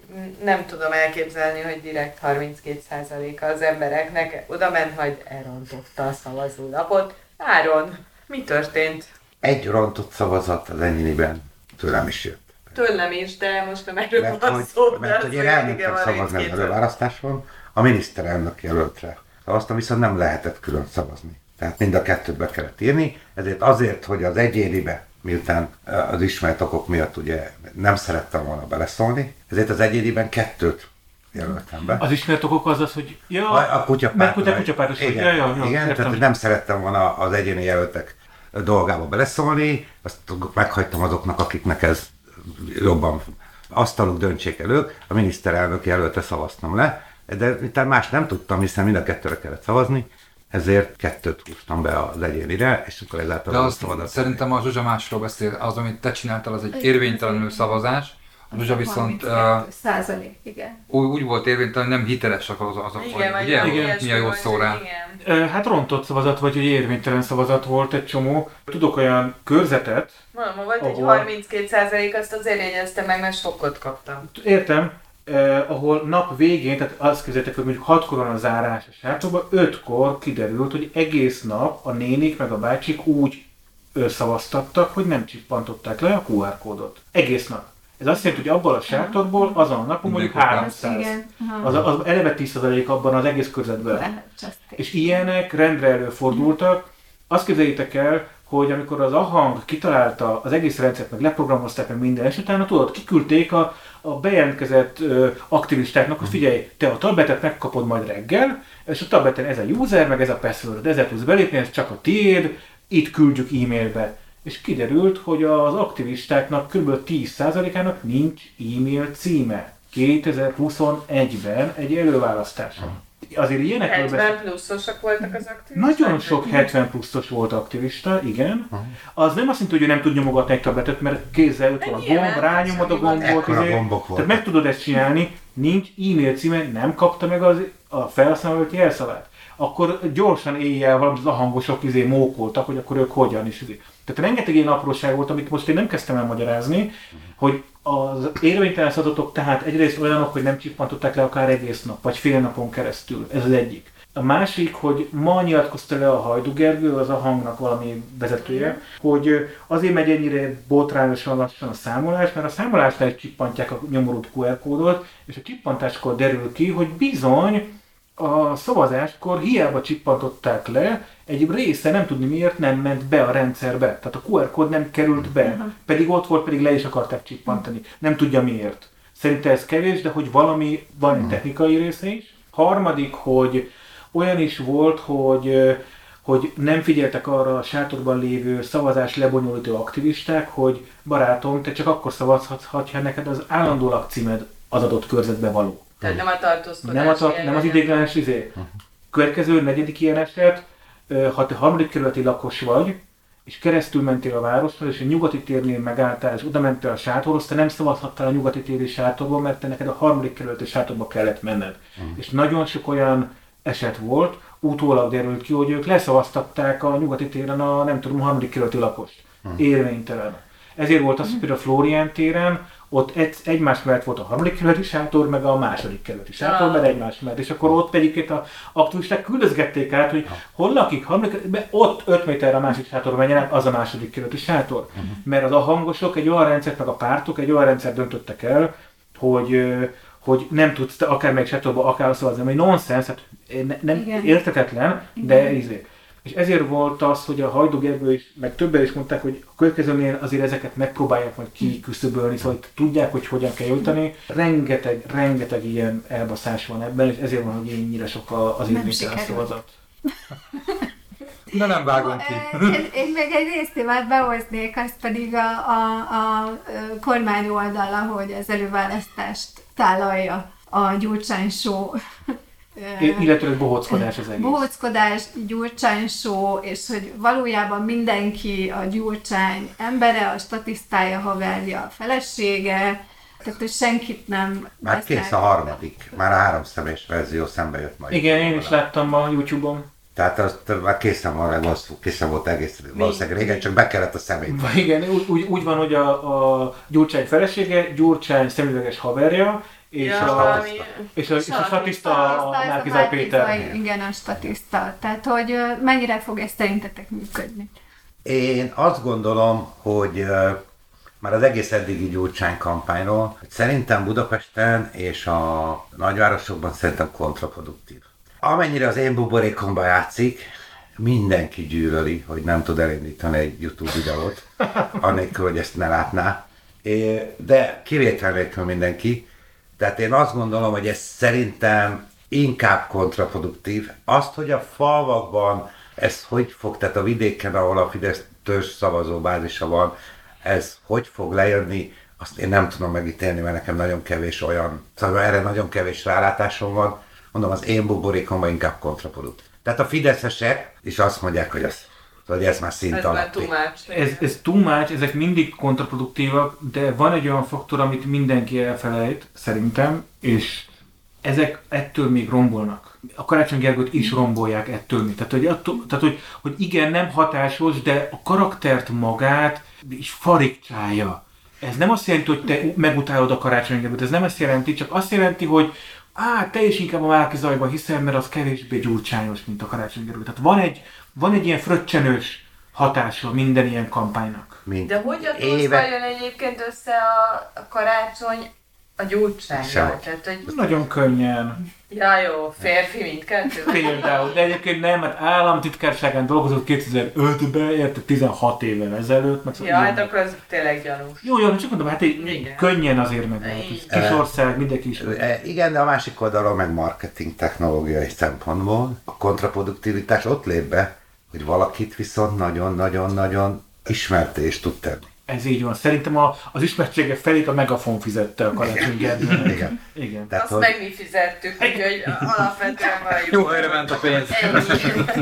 nem tudom elképzelni, hogy direkt 32%-a az embereknek oda ment, hogy elrontotta a szavazólapot. Áron, mi történt? Egy rontott szavazat az enyéniben tőlem is jött. Tőlem is, de most nem erről Mert van hogy, szó. mert hogy én elmentem szavazni 32. az előválasztáson, a miniszterelnök jelöltre. Szavaztam, viszont nem lehetett külön szavazni. Tehát mind a kettőt be kellett írni, ezért azért, hogy az egyénibe, miután az ismert okok miatt ugye nem szerettem volna beleszólni, ezért az egyéniben kettőt jelöltem be. Az ismert okok az az, hogy ja, A, kutyapárt. Kutya, kutyapártos vagy. Igen, Ja, ja, ja, igen értem. tehát nem szerettem volna az egyéni jelöltek dolgába beleszólni, azt meghagytam azoknak, akiknek ez jobban asztaluk döntsék elő, a miniszterelnök jelölte szavaztam le, de utána más nem tudtam, hiszen mind a kettőre kellett szavazni, ezért kettőt húztam be az egyénire, és akkor ezáltal De az azt szavazat. szerintem a Zsuzsa másról beszél. Az, amit te csináltál, az egy érvénytelenül szavazás. A Zsuzsa viszont uh, 32 százalék, igen. úgy, úgy volt érvénytelen, nem hitelesek az azok, Igen, vagy ugye? Igen. Mi a jó szó rá? Hát rontott szavazat, vagy egy érvénytelen szavazat volt egy csomó. Tudok olyan körzetet, Mondom, volt egy Ahol- 32 azt azért jegyezte meg, mert sokkot kaptam. értem, eh, ahol nap végén, tehát azt képzeljétek, hogy mondjuk 6 van a zárás a sátorban, 5-kor kiderült, hogy egész nap a nénik meg a bácsik úgy szavaztattak, hogy nem csippantották le a QR kódot. Egész nap. Ez azt jelenti, hogy abból a sátorból azon a napon mondjuk Mindenki 300. Igen. Aha. Az, az eleve 10% abban az egész körzetben. És ilyenek rendre előfordultak. Azt képzeljétek el, hogy amikor az Ahang kitalálta az egész rendszert, meg leprogramozták meg minden, és utána tudod, kiküldték a, a bejelentkezett ö, aktivistáknak, hogy figyelj, te a tabletet megkapod majd reggel, és a tableten ez a user, meg ez a password, ezzel tudsz belépni, ez csak a tiéd, itt küldjük e-mailbe. És kiderült, hogy az aktivistáknak kb. 10%-ának nincs e-mail címe. 2021-ben egy előválasztáson. Azért ilyenekről beszél- 70 pluszosak voltak az aktivisták? nagyon sok 70 pluszos volt aktivista, igen. Az nem azt jelenti, hogy ő nem tud nyomogatni egy tabletet, mert kézzel ott van a gomb, rányomod a gombot. Ekkora gombok Tehát meg tudod ezt csinálni, nincs e-mail címe, nem kapta meg az, a felhasználó jelszavát. Akkor gyorsan éjjel valami az a hangosok izé mókoltak, hogy akkor ők hogyan is izé. Tehát rengeteg ilyen apróság volt, amit most én nem kezdtem el magyarázni, hogy az érvénytelen adatok tehát egyrészt olyanok, hogy nem csippantották le akár egész nap, vagy fél napon keresztül. Ez az egyik. A másik, hogy ma nyilatkozta le a Hajdu Gergő, az a hangnak valami vezetője, hogy azért megy ennyire botrányosan lassan a számolás, mert a számolásnál is csippantják a nyomorult QR kódot, és a csippantáskor derül ki, hogy bizony a szavazáskor hiába csippantották le, egy része nem tudni miért nem ment be a rendszerbe. Tehát a QR kód nem került be, pedig ott volt, pedig le is akarták csippantani. Nem tudja miért. Szerintem ez kevés, de hogy valami, van egy technikai része is. Harmadik, hogy olyan is volt, hogy hogy nem figyeltek arra a sátorban lévő szavazás lebonyolító aktivisták, hogy barátom, te csak akkor szavazhatsz, ha neked az állandó lakcímed az adott körzetbe való. Tehát nem a tartózkodás. Nem, a, tar- nem az idéglenes izé. Következő, negyedik ilyen eset, ha te harmadik kerületi lakos vagy, és keresztül mentél a városról, és a nyugati térnél megálltál, és oda mentél a sátorhoz, te nem szavazhattál a nyugati téri sátorba, mert te neked a harmadik kerületi sátorba kellett menned. És nagyon sok olyan eset volt, utólag derült ki, hogy ők leszavaztatták a nyugati téren a nem tudom, a harmadik kerületi lakost. Érvénytelen. Ezért volt az, hogy például a Florián téren, ott egy, egymás mellett volt a harmadik kerületi sátor, meg a második kerületi sátor, Ah. mert egymás mellett. És akkor ott pedig itt a aktivisták küldözgették át, hogy hol lakik, harmadik, be- ott 5 méterre a másik sátor menjen az a második kerületi sátor. Mert az a hangosok egy olyan rendszert, meg a pártok egy olyan rendszert döntöttek el, hogy, hogy nem tudsz te akármelyik sátorba akár szavazni, ami nonsens, hát ne, nem Igen. értetetlen, de izé. És ezért volt az, hogy a Hajdú Gergő is, meg többen is mondták, hogy a következőnél azért ezeket megpróbálják majd kiküszöbölni, szóval hogy tudják, hogy hogyan kell jutani. Rengeteg, rengeteg ilyen elbaszás van ebben, és ezért van, hogy ennyire sok a- az érvénytelen szavazat. <laughs> De nem vágom ki. Én, én még egy résztémát behoznék, az pedig a, a, a kormány oldala, hogy az előválasztást tálalja a Gyurcsány show. Illetőleg bohóckodás az egész. bohóckodás, Gyurcsány show, és hogy valójában mindenki a Gyurcsány embere, a statisztája, haverja, a felesége, tehát hogy senkit nem Már kész a harmadik, már a három személyes verzió szembe jött majd. Igen, én is láttam a Youtube-on. Tehát azt már készen van, készen volt egész valószínűleg régen, csak be kellett a szemét. Igen, úgy, úgy, úgy van, hogy a, a Gyurcsány felesége, Gyurcsány szemüveges haverja, és, Ja, a, valami... és, a, és a statiszta a Márkizaj Péter. Igen, a statiszta. Tehát, hogy mennyire fog ez szerintetek működni? Én azt gondolom, hogy már az egész eddigi Gyurcsány kampányról, hogy szerintem Budapesten és a nagyvárosokban szerintem kontraproduktív. Amennyire az én buborékomban játszik, mindenki gyűlöli, hogy nem tud elindítani egy YouTube videót, <laughs> anélkül, hogy ezt ne látná. De kivétel nélkül mindenki. Tehát én azt gondolom, hogy ez szerintem inkább kontraproduktív. Azt, hogy a falvakban ez hogy fog, tehát a vidéken, ahol a Fidesz törzs szavazóbázisa van, ez hogy fog lejönni, azt én nem tudom megítélni, mert nekem nagyon kevés olyan, szóval erre nagyon kevés rálátásom van. Mondom, az én buborékomban inkább kontraproduktív. Tehát a fideszesek is azt mondják, hogy ez, hogy ez már szint Ez már alatti. much. Ez, ez too much, ezek mindig kontraproduktívak, de van egy olyan faktor, amit mindenki elfelejt, szerintem, és ezek ettől még rombolnak. A Karácsony Gergőt is rombolják ettől még. Tehát, hogy, attól, tehát hogy, hogy igen, nem hatásos, de a karaktert magát is farigcsálja. Ez nem azt jelenti, hogy te megutálod a Karácsony Gergőt, ez nem azt jelenti, csak azt jelenti, hogy á, te is inkább a Márki Zajban hiszel, mert az kevésbé gyurcsányos, mint a Karácsony Gergő. Tehát van egy, van egy ilyen fröccsenős hatása minden ilyen kampánynak? Mint De hogy a évek- jön egyébként össze a, a karácsony a. Tehát, hogy Nagyon könnyen. ja jó, férfi mindkettő. Például, de egyébként nem, mert államtitkárságán dolgozott 2005-ben, érte 16 évvel ezelőtt. Meg Ja, hát akkor az tényleg gyanús. Jó, jó, csak mondom, hát így Igen. könnyen azért meg lehet. Kis ország, mindenki is. E, Igen, de a másik oldalról meg marketing technológiai szempontból a kontraproduktivitás ott lép be, hogy valakit viszont nagyon-nagyon-nagyon ismerté és tud tenni. Ez így van. Szerintem a, az ismertsége felét a Megafon fizette a Karácsony <laughs> Gergőnek. Igen. Igen. Tehát, Azt hogy meg mi fizettük, úgyhogy alapvetően <laughs> valljuk. Jó helyre ment a pénz.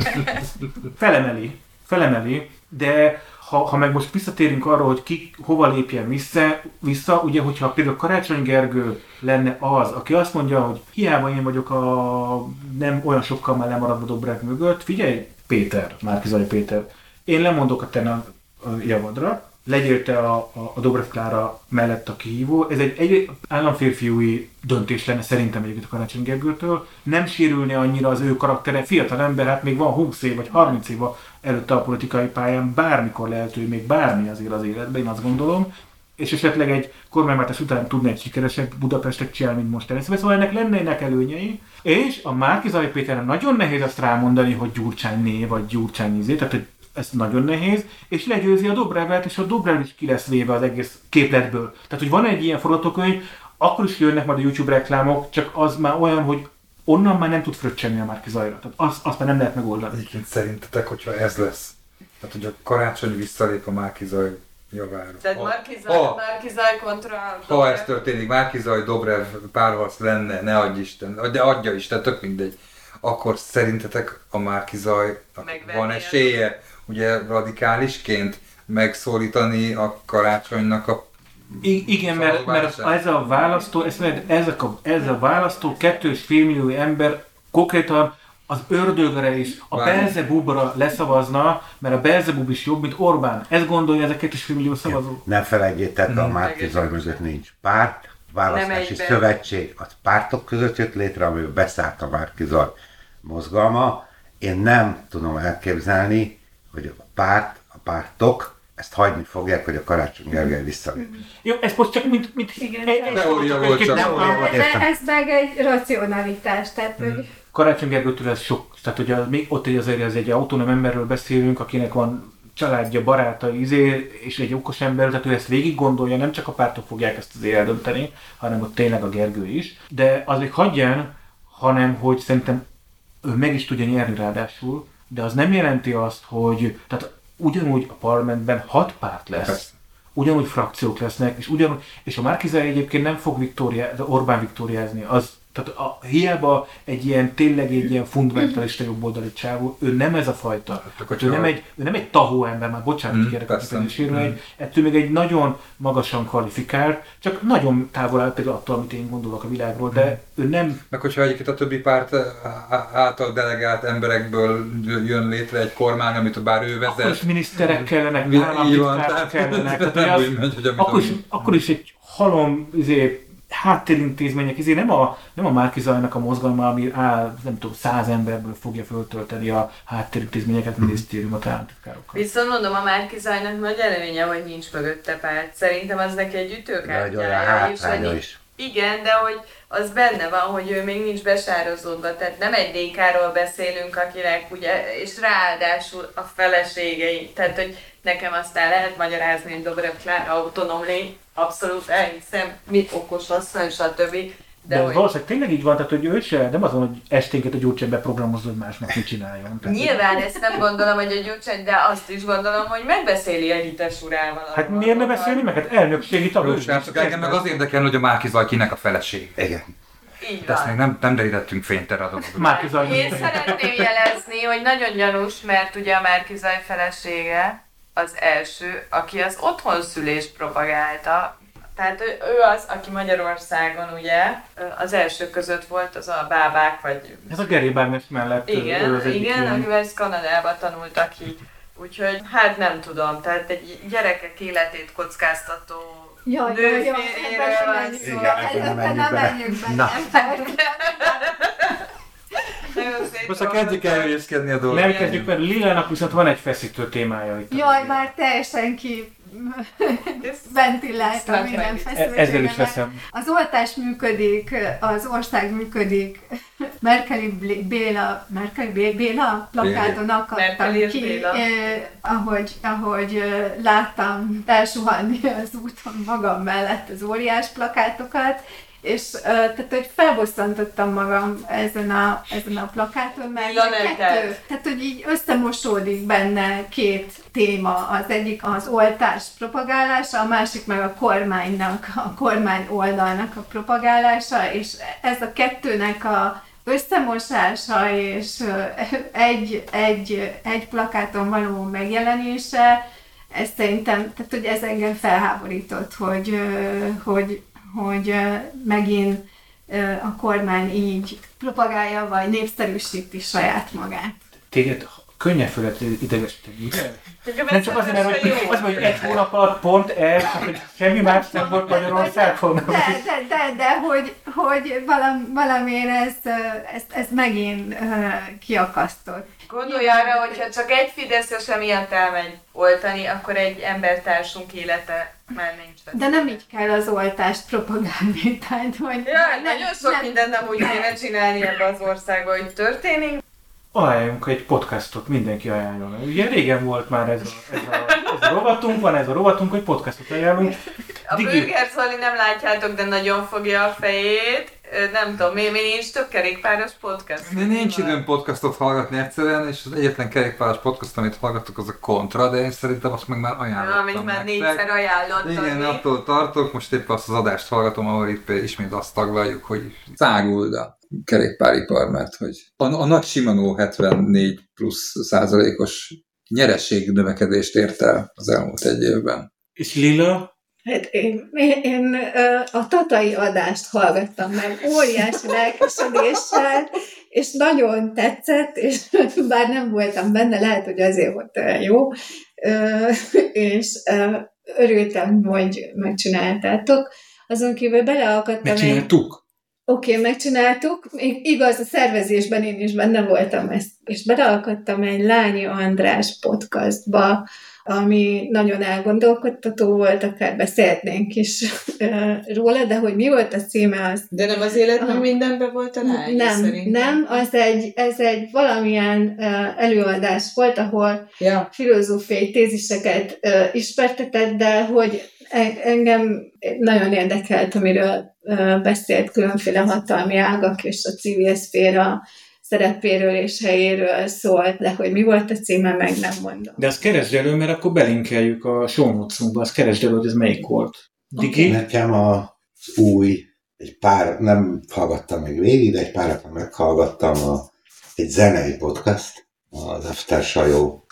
<laughs> Felemeli, felemeli, de ha, ha meg most visszatérünk arra, hogy ki hova lépjen vissza, vissza, ugye, hogyha például Karácsony Gergő lenne az, aki azt mondja, hogy hiába én vagyok a nem olyan sokkal már lemaradva Dobrev mögött, figyelj, Péter, Márkizai Péter, én lemondok a te a javadra, legyél te a, a, a Dobrev Klára mellett a kihívó. Ez egy, egy államférfiúi döntés lenne szerintem egyébként a Karácsony Gergőtől. Nem sérülne annyira az ő karaktere. Fiatal ember, hát még van 20 év vagy 30 év előtte a politikai pályán, bármikor lehető még bármi azért az életben, én azt gondolom és esetleg egy kormányváltás után tudna egy sikeresebb Budapestet csinálni, mint most először. Szóval ennek lennének előnyei, és a Márkizai Péterre nagyon nehéz azt rámondani, hogy Gyurcsány né, vagy Gyurcsány izé, tehát hogy ez nagyon nehéz, és legyőzi a Dobrevet, és a Dobrev is ki lesz véve az egész képletből. Tehát, hogy van egy ilyen forgatókönyv, akkor is jönnek majd a YouTube reklámok, csak az már olyan, hogy onnan már nem tud fröccsenni a Márkizajra. Tehát azt, azt már nem lehet megoldani. Egyébként szerintetek, hogyha ez lesz, tehát hogy a karácsony visszalép a Márkizaj javára. Tehát Ha- Markizaj, ha- Markizaj kontra... Ha ez történik, Márkizaj, Dobrev párharc lenne, ne adj Isten, de adja Isten, tök mindegy, akkor szerintetek a Márkizaj van esélye, ugye radikálisként megszólítani a karácsonynak a I- igen, mert, mert ez a választó, ez, ezek a, ez a választó, kettős félmillió ember konkrétan az ördögre is, a. Belzebubra leszavazna, mert a Belzebub is jobb, mint Orbán. Ez gondolja ez a kettős félmillió szavazó. ne felejtjétek, a Mhm. Márkizaj mögött nincs párt, választási szövetség, az pártok között jött létre, amiben beszállt a Márkizaj mozgalma. Én nem tudom elképzelni, hogy a párt, a pártok ezt hagyni fogják, hogy a Karácsony Gergely visszalép. Jó, ez most csak mint... mint Igen, Teória volt csak. értem. ez meg egy racionalitás, tehát hogy Karácsony Gergőtől ez sok. Tehát ugye még ott egy azért ez egy autonóm emberről beszélünk, akinek van családja, barátai, izé, és egy okos ember, tehát ő ezt végig gondolja, nem csak a pártok fogják ezt azért eldönteni, hanem ott tényleg a Gergő is. De az még hagyján, hanem hogy szerintem ő meg is tudja nyerni ráadásul, de az nem jelenti azt, hogy tehát ugyanúgy a parlamentben hat párt lesz, Persze. ugyanúgy frakciók lesznek, és ugyanúgy, és a Márkizai egyébként nem fog Viktória, Orbán viktóriázni, az, tehát a, hiába egy ilyen, tényleg egy ilyen fundamentalista jobboldali csávó, ő nem ez a fajta. Hát akkor ő, nem egy, ő nem egy tahó ember, már bocsánat, Mm, gyerek a Mm. ettől még egy nagyon magasan kvalifikált, csak nagyon távol áll például attól, amit én gondolok a világról, de ő nem Meg hogyha egyébként a többi párt á- által delegált emberekből jön létre egy kormány, amit bár ő akkor is vezet, miniszterek kellenek, államtitkárok kellenek. <laughs> Tehát, akkor, is, akkor is egy halom izé, háttérintézmények, izé, nem a, nem a Márkizajnak a mozgalma, ami áll, nem tudom, száz emberből fogja föltölteni a háttérintézményeket, minisztériumot, államtitkárokkal. Viszont mondom, a Márkizajnak nagy előnye, hogy nincs mögötte párt. Szerintem az neki egy ütőkártyája. és hogy- is. Igen, de hogy az benne van, hogy ő még nincs besározódva, tehát nem egy DK-ról beszélünk, akinek ugye, és ráadásul a feleségei, tehát hogy nekem aztán lehet magyarázni, hogy Dobrev Klára autonóm lény, abszolút elhiszem, mit okos asszony, stb. De, De, hogy valószínűleg tényleg így van, tehát hogy ő se, nem azon, hogy esténket a gyurcsány beprogramozza, hogy másnak mit csináljon. Tehát, Nyilván ezt nem gondolom, hogy a Gyurcsány, de azt is gondolom, hogy megbeszéli a hites urával. a Hát miért ne beszélni meg? Hát elnökségi sem, csak engem meg az érdekel, hogy a Márkizaj kinek a feleség. Igen. Így De ezt még nem, nem derítettünk fényt erre a. Márkizaj. Én szeretném jelezni, hogy nagyon gyanús, mert ugye a Márkizaj felesége az első, aki az otthonszülést propagálta. Tehát ő, ő az, aki Magyarországon ugye az első között volt az a bábák, vagy Ez a Gary Barnes mellett ő igen, az egyik igen, ilyen- akivel ezt Kanadába tanultak ki. Úgyhogy hát nem tudom, tehát egy gyerekek életét kockáztató Jaj, jaj, jaj, ebben van nem menjünk szó. Igen, ebben nem menjünk bele. Na. <laughs> Most ha kezdjük el hülyéskedni a dolgot. Nem kezdjük, mert Lilának viszont van egy feszítő témája itt. Jaj, már teljesen ki ventiláltam minden E- Ezzel is feszültségemet. veszem. Az oltás működik, az ország működik. Merkeli Béla, Merkeli Bé- Béla plakáton akadtam ki, Béla. eh, ahogy, ahogy eh, láttam elsuhanni az úton magam mellett az óriás plakátokat, és uh, tehát, hogy felbosszantottam magam ezen a, ezen a plakáton, mert kettő, tehát, hogy így összemosódik benne két téma. Az egyik az oltás propagálása, a másik meg a kormánynak, a kormány oldalnak a propagálása, és ez a kettőnek a összemosása és egy, egy, egy plakáton való megjelenése, ez szerintem, tehát hogy ez engem felháborított, hogy, hogy, hogy megint a kormány így propagálja, vagy népszerűsíti saját magát. Téged könnyen fölött idegesíteni, Nem csak azért, mert hogy, az, hogy egy hónap alatt pont ez, csak hogy semmi más nem volt Magyarországon. De, de, de, de hogy, hogy valam, valamiért ez, ez, ez megint kiakasztott. Gondolj arra, hogyha csak egy Fideszes emiatt elmegy oltani, akkor egy embertársunk élete már nincs. De nem így kell az oltást propagálni, <laughs> tehát hogy... Ja, nagyon sok mindent nem úgy kéne csinálni ebbe az országba, hogy történik. Ajánljunk egy podcastot, mindenki ajánljon. Ugye régen volt már ez a, ez a, ez a rovatunk, van ez a rovatunk, hogy podcastot ajánlunk. A Digi. Burger Zoli nem látjátok, de nagyon fogja a fejét. Nem tudom, mi, mi nincs több kerékpáros podcast. Én nincs időm podcastot hallgatni egyszerűen, és az egyetlen kerékpáros podcast, amit hallgatok, az a Kontra, de én szerintem azt meg már ajánlottam Ja, amit már négyszer ajánlottam. Igen, mi. attól tartok, most éppen azt az adást hallgatom, ahol itt ismét azt taglaljuk, hogy száguld a kerékpáripar, mert hogy a, a nagy Shimano 74 plusz százalékos nyereség növekedést ért el az elmúlt egy évben. És Lila, Hát én, én, én a tatai adást hallgattam meg óriási lelkesedéssel, és nagyon tetszett, és <laughs> bár nem voltam benne, lehet, hogy azért volt olyan jó, és örültem, hogy megcsináltátok. Azon kívül beleakadtam egy... megcsináltuk. Oké, okay, megcsináltuk. Igaz, a szervezésben én is benne voltam ezt. És beleakadtam egy Lányi András podcastba, ami nagyon elgondolkodtató volt, akár beszélhetnénk is róla, de hogy mi volt a címe, az De nem az élet meg Aha. mindenben volt a lány, nem, szerintem. nem, az egy, ez egy valamilyen előadás volt, ahol Ja. filozófiai téziseket ismertetett, de hogy e- engem nagyon érdekelt, amiről beszélt különféle hatalmi ágak és a civil szféra szerepéről és helyéről szólt, de hogy mi volt a címe, meg nem mondom. De azt keresd elő, mert akkor belinkeljük a show notes-unkba, azt keresd elő, hogy ez melyik volt. Digi? Nekem az új, egy pár, nem hallgattam még végig, de egy párat meghallgattam, a, egy zenei podcast, az After Sajó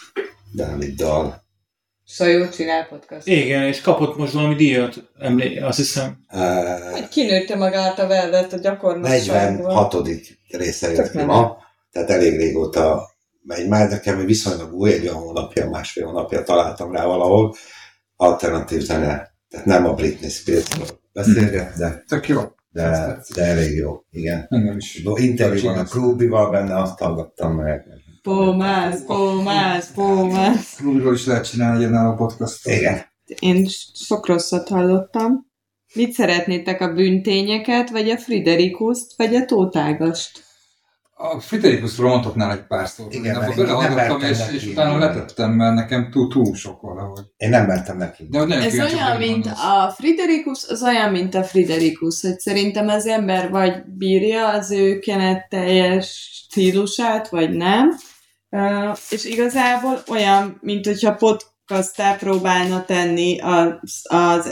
Dáviddal. Sajó csinál podcast. Igen, és kapott most valami díjat, emlé- azt hiszem. Uh, kinőtte magát a velvet a gyakornosságból. 46. része jött ki ma, tehát elég régóta megy már, nekem viszonylag új, egy olyan hónapja, másfél hónapja találtam rá valahol, alternatív zene, tehát nem a Britney Spears-ról beszélget, de, Tök jó. de, de elég jó, igen. Engem is. Interjú Van a ez. Krubival benne, azt hallgattam meg. Pómász, pómász, pómász. Klubról is lehet csinálni egy a podcastot. Igen. Én sok rosszat hallottam. Mit szeretnétek, a bűntényeket, vagy a Friderikuszt, vagy a tótágast? A Friderikusról mondhatnál egy pár szót. Igen, mert én nem mertem és, neki. és utána letettem, mert nekem túl, túl sok valahogy. Én nem mertem neki. De nagyon Ez olyan, mint mondasz. a Friderikus, az olyan, mint a Friderikus, hogy szerintem az ember vagy bírja az ő teljes stílusát, vagy nem. Uh, és igazából olyan, mint hogyha podcastá próbálna tenni az, az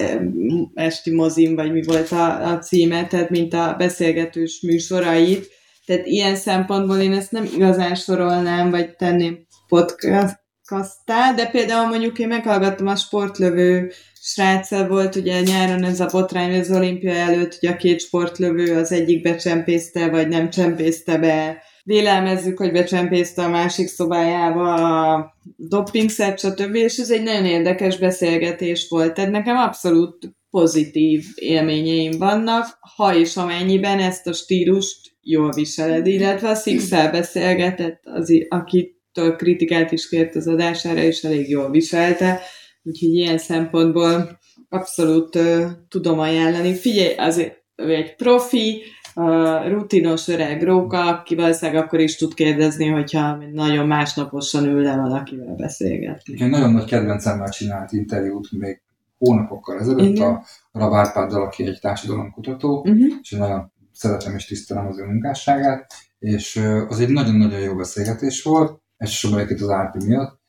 esti mozim, vagy mi volt a, a címe, tehát mint a beszélgetős műsorait. Tehát ilyen szempontból én ezt nem igazán sorolnám, vagy tenném podcastá, de például mondjuk én meghallgattam a sportlövő sráccal volt ugye nyáron ez a botrány az olimpia előtt, hogy a két sportlövő az egyik becsempészte, vagy nem csempészte be. Vélelmezzük, hogy becsempészte a másik szobájába a dopingszert, stb. És ez egy nagyon érdekes beszélgetés volt. Tehát nekem abszolút pozitív élményeim vannak, ha és amennyiben ezt a stílust jól viseled, illetve a six beszélgetett, az, akitől kritikát is kért az adására, és elég jól viselte, úgyhogy ilyen szempontból abszolút uh, tudom ajánlani. Figyelj, azért egy profi, uh, rutinos öreg róka, aki valószínűleg akkor is tud kérdezni, hogyha nagyon másnaposan ül le valakivel beszélgetni. Egy nagyon nagy kedvencemmel csinált interjút még hónapokkal ezelőtt Igen. a Ravárpáddal, aki egy társadalomkutató, Uh-huh. és én nagyon szeretem és tisztelem az ő munkásságát, és az egy nagyon-nagyon jó beszélgetés volt, elsősorban egyébként az Árpi miatt,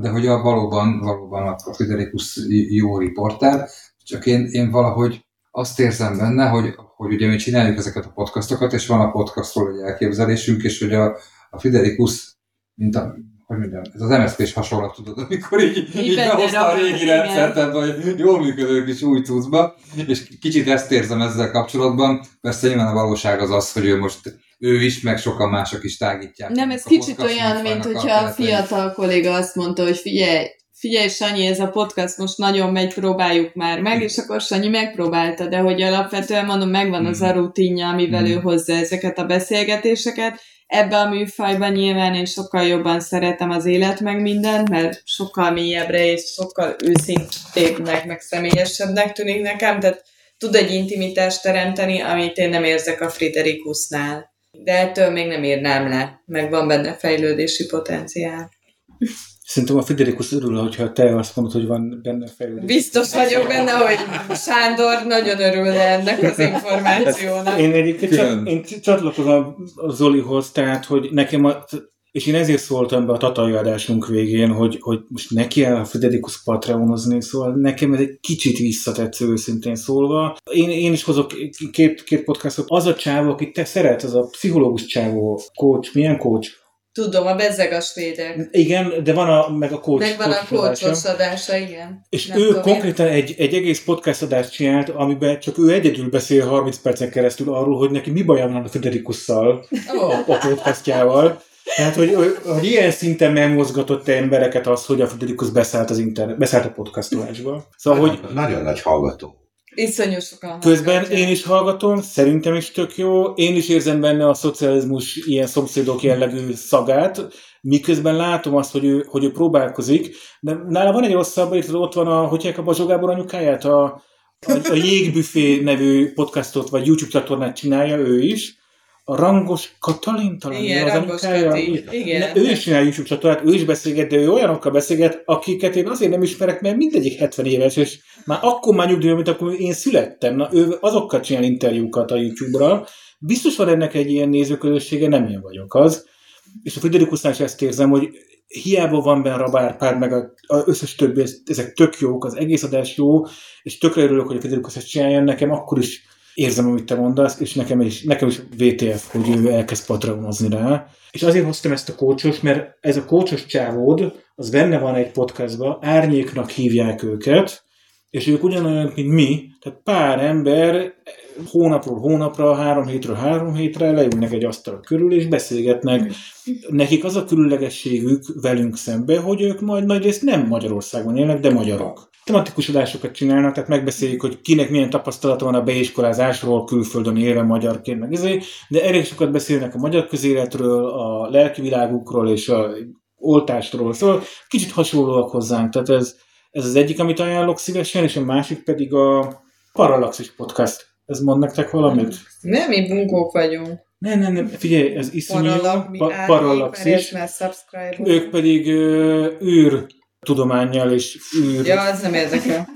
de hogy a valóban, valóban a Friderikus jó riporter, csak én, én valahogy azt érzem benne, hogy, hogy ugye mi csináljuk ezeket a podcastokat, és van a podcastról egy elképzelésünk, és hogy a, a Friderikus, mint a, hogy mondjam, ez az MSZP-s hasonlat, tudod, amikor így, így behozta a régi rendszert ebbe a jól működő kis új cuccba, és kicsit ezt érzem ezzel kapcsolatban. Persze nyilván a valóság az az, hogy ő most ő is, meg sokan mások is tágítják. Nem, ez kicsit olyan, mint hogyha a fiatal kolléga azt mondta, hogy figyelj, figyelj Sanyi, ez a podcast most nagyon megy, próbáljuk már meg, és akkor Sanyi megpróbálta, de hogy alapvetően mondom, megvan az a rutinja, amivel Mm. ő hozza ezeket a beszélgetéseket. Ebbe a műfajban nyilván én sokkal jobban szeretem az élet meg mindent, mert sokkal mélyebbre és sokkal őszintébbnek, meg személyesebbnek tűnik nekem, tehát tud egy intimitást teremteni, amit én nem érzek a Friderikusnál. De ettől még nem írnám le, meg van benne fejlődési potenciál. Szerintem a Friderikus örül, hogyha te azt mondod, hogy van benne fejlődés. Biztos vagyok benne, hogy Sándor nagyon örül ennek az információnak. Én egyébként csat, én csatlakozom a Zolihoz, tehát, hogy nekem a, és én ezért szóltam be a tatai adásunk végén, hogy, hogy most neki el a Friderikus Patreonozni, szóval nekem ez egy kicsit visszatetsző őszintén szólva. Én, én is hozok két, két podcastot. Az a csávó, akit te szeret, az a pszichológus csávó, coach, milyen coach? Tudom, a bezzeg a svédek. Igen, de van a, meg a coach. Meg van a coach adása. igen. És Nem ő tudom, konkrétan egy, egy egész podcast adást csinált, amiben csak ő egyedül beszél 30 percen keresztül arról, hogy neki mi baja van a Federikusszal, Ó, a, a podcastjával. Tehát, hogy, hogy, hogy ilyen szinten megmozgatott embereket az, hogy a Federikus beszállt, az internet, beszállt a podcastolásba. Szóval, hogy Nagyon nagy hallgató. Iszonyú sokan. közben hallgatják. én is hallgatom, szerintem is tök jó, én is érzem benne a szocializmus ilyen szomszédok jellegű szagát, miközben látom azt, hogy ő, hogy ő próbálkozik, de nála van egy rosszabb, itt ott van a, hogy a Bazsó Gábor anyukáját, a, a, a Jégbüfé nevű podcastot, vagy YouTube csatornát csinálja ő is, a Rangos Katalin talán Igen, az Rangos. Kati, igen. Ne, ő is csinál YouTube csatornát, ő is beszélget, de ő olyanokkal beszélget, akiket én azért nem ismerek, mert mindegyik 70 éves, és már akkor már nyugdíjban, mint akkor én születtem. Na, ő azokkal csinál interjúkat a YouTube-ra. Biztos van ennek egy ilyen nézőközössége, nem én vagyok az. És a Friderikusnál is ezt érzem, hogy hiába van benne Rabárpád, meg a, a összes többi, ez- ezek tök jók, az egész adás jó, és tökre örülök, hogy a Friderikus ezt csinálja, nekem akkor is érzem, amit te mondasz, és nekem is, nekem is VTF, hogy ő elkezd patronozni rá. És azért hoztam ezt a kócsos, mert ez a kócsos csávód, az benne van egy podcastban, árnyéknak hívják őket, és ők ugyanolyan, mint mi, tehát pár ember hónapról hónapra, három hétről három hétre leülnek egy asztal körül, és beszélgetnek. Nekik az a különlegességük velünk szembe, hogy ők majd nagy részt nem Magyarországon élnek, de magyarok. Tematikus adásokat csinálnak, tehát megbeszéljük, hogy kinek milyen tapasztalata van a beiskolázásról, külföldön élve magyarként, meg ezért, de elég sokat beszélnek a magyar közéletről, a lelki világukról és a oltásról, szóval kicsit hasonlóak hozzánk, tehát ez, ez az egyik, amit ajánlok szívesen, és a másik pedig a Parallaxis podcast. Ez mond nektek valamit? Nem, mi bunkók vagyunk. Nem, nem, nem, figyelj, ez iszonyú mi Pa- subscribe Ők pedig ö, űr tudományjal és űr Ja, az nem érdekel.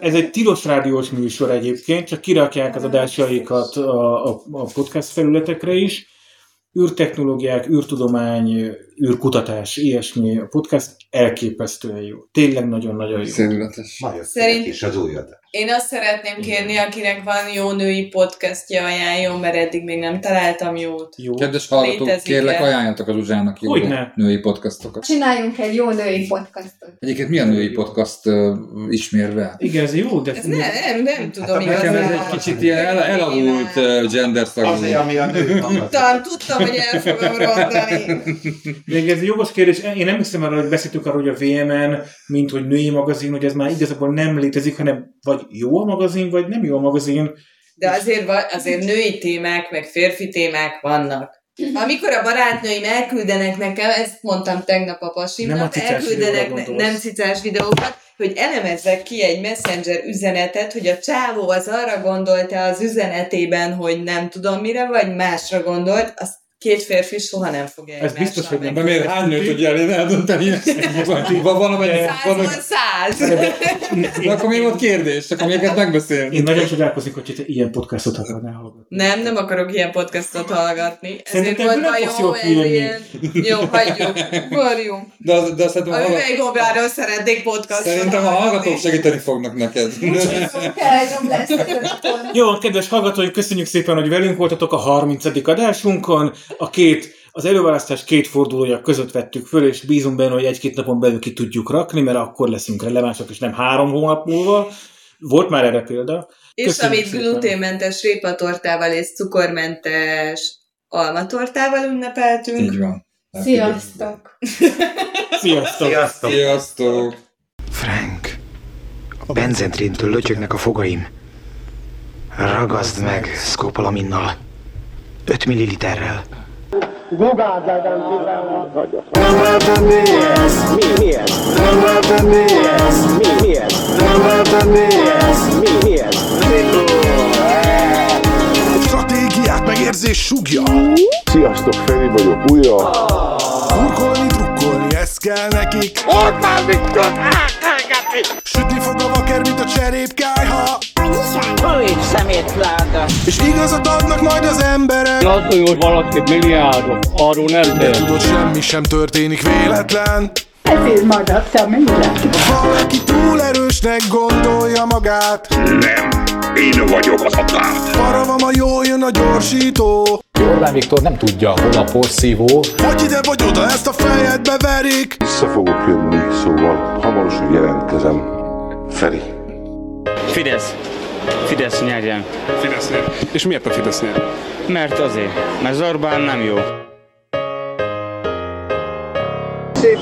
Ez egy tilos rádiós műsor egyébként, csak kirakják az adásaikat a, a, a podcast felületekre is. űrtechnológiák, űrtudomány, űrkutatás, ilyesmi. A podcast elképesztően jó. Tényleg nagyon-nagyon jó. Szédületes. Nagyon Szerint- Szerint... is az újat. Én azt szeretném kérni, akinek van jó női podcastja, ajánljon, mert eddig még nem találtam jót. Jó. Kedves hallgatók, Létezik-e? kérlek ajánljatok a Zsuzsának jó Hogyne. női podcastokat. Csináljunk egy jó női podcastot. Egyébként milyen női podcast uh, ismérve? Igen, ez jó, de... Ez nem, nem, nem tudom Hát Nekem ez egy kicsit ilyen el, elavult uh, gender szagú. Azért, ami a nő. <laughs> Tudtam, tudtam, hogy el fogom rontani. De ez egy jogos kérdés. Én nem hiszem arra, hogy beszéltünk arról, hogy a VMN, mint hogy női magazin, hogy ez már igazából nem létezik, hanem vagy jó a magazin, vagy nem jó a magazin. De azért, azért női témák, meg férfi témák vannak. Amikor a barátnőim elküldenek nekem, ezt mondtam tegnap a Nem a pasimnak, elküldenek ne, nem cicás videókat, hogy elemezzek ki egy messenger üzenetet, hogy a csávó az arra gondolta az üzenetében, hogy nem tudom mire, vagy másra gondolt, azt két férfi soha nem fogja Ez biztos, hogy nem. De miért hány nőt tudja elé eldönteni ezt? Vagy van valamelyik, száz! de akkor mi volt kérdés? Csak amiket megbeszélni. Én nagyon csodálkoznék, hogy te ilyen podcastot akarnál hallgatni. Nem, nem akarok ilyen podcastot hallgatni. Ezért volt ez kijönni. ilyen... Jó, hagyjuk. Varjunk. De, az, de szerintem, A a hallgatók, üveggombáról szeretnék podcastot szerintem a hallgatók segíteni fognak neked. A. Jó, kedves hallgatói, köszönjük szépen, hogy velünk voltatok a 30. adásunkon. A két, az előválasztás két fordulója között vettük föl, és bízunk benne, hogy egy-két napon belül ki tudjuk rakni, mert akkor leszünk relevánsak, és nem három hónap múlva. Volt már erre példa. És Köszönjük amit szépen. gluténmentes répatortával és cukormentes almatortával ünnepeltünk. Így van. Sziasztok! <laughs> Sziasztok! Sziasztok! Sziasztok! Frank, a benzentrintől lötyögnek a fogaim. Ragaszd meg szkopalaminnal. 5 milliliterrel. Stratégiát megérzés sugja. Sziasztok, Feri vagyok, újra. Burkolni, drukkolni, ez kell nekik. Már Viktor, Sütni fog a vaker, mint a cserépkájha Fúj, szemétláda! És igazat adnak majd az emberek Az, hogy valaki milliárdos, arról nem De tudod, semmi sem történik véletlen. Ezért maradtam minden. Ha valaki túl erősnek gondolja magát. Nem, én vagyok az a táp. Paravam a jól jön a gyorsító Orbán Viktor nem tudja, hol a porszívó. Vagy ide vagy oda, ezt a fejedbe verik Vissza fogok jönni, szóval hamarosan jelentkezem. Feri. Fidesz. Fidesz nyerjen. Fidesz nyer. És miért a Fidesz nyer? Mert azért, mert Orbán nem jó. Szép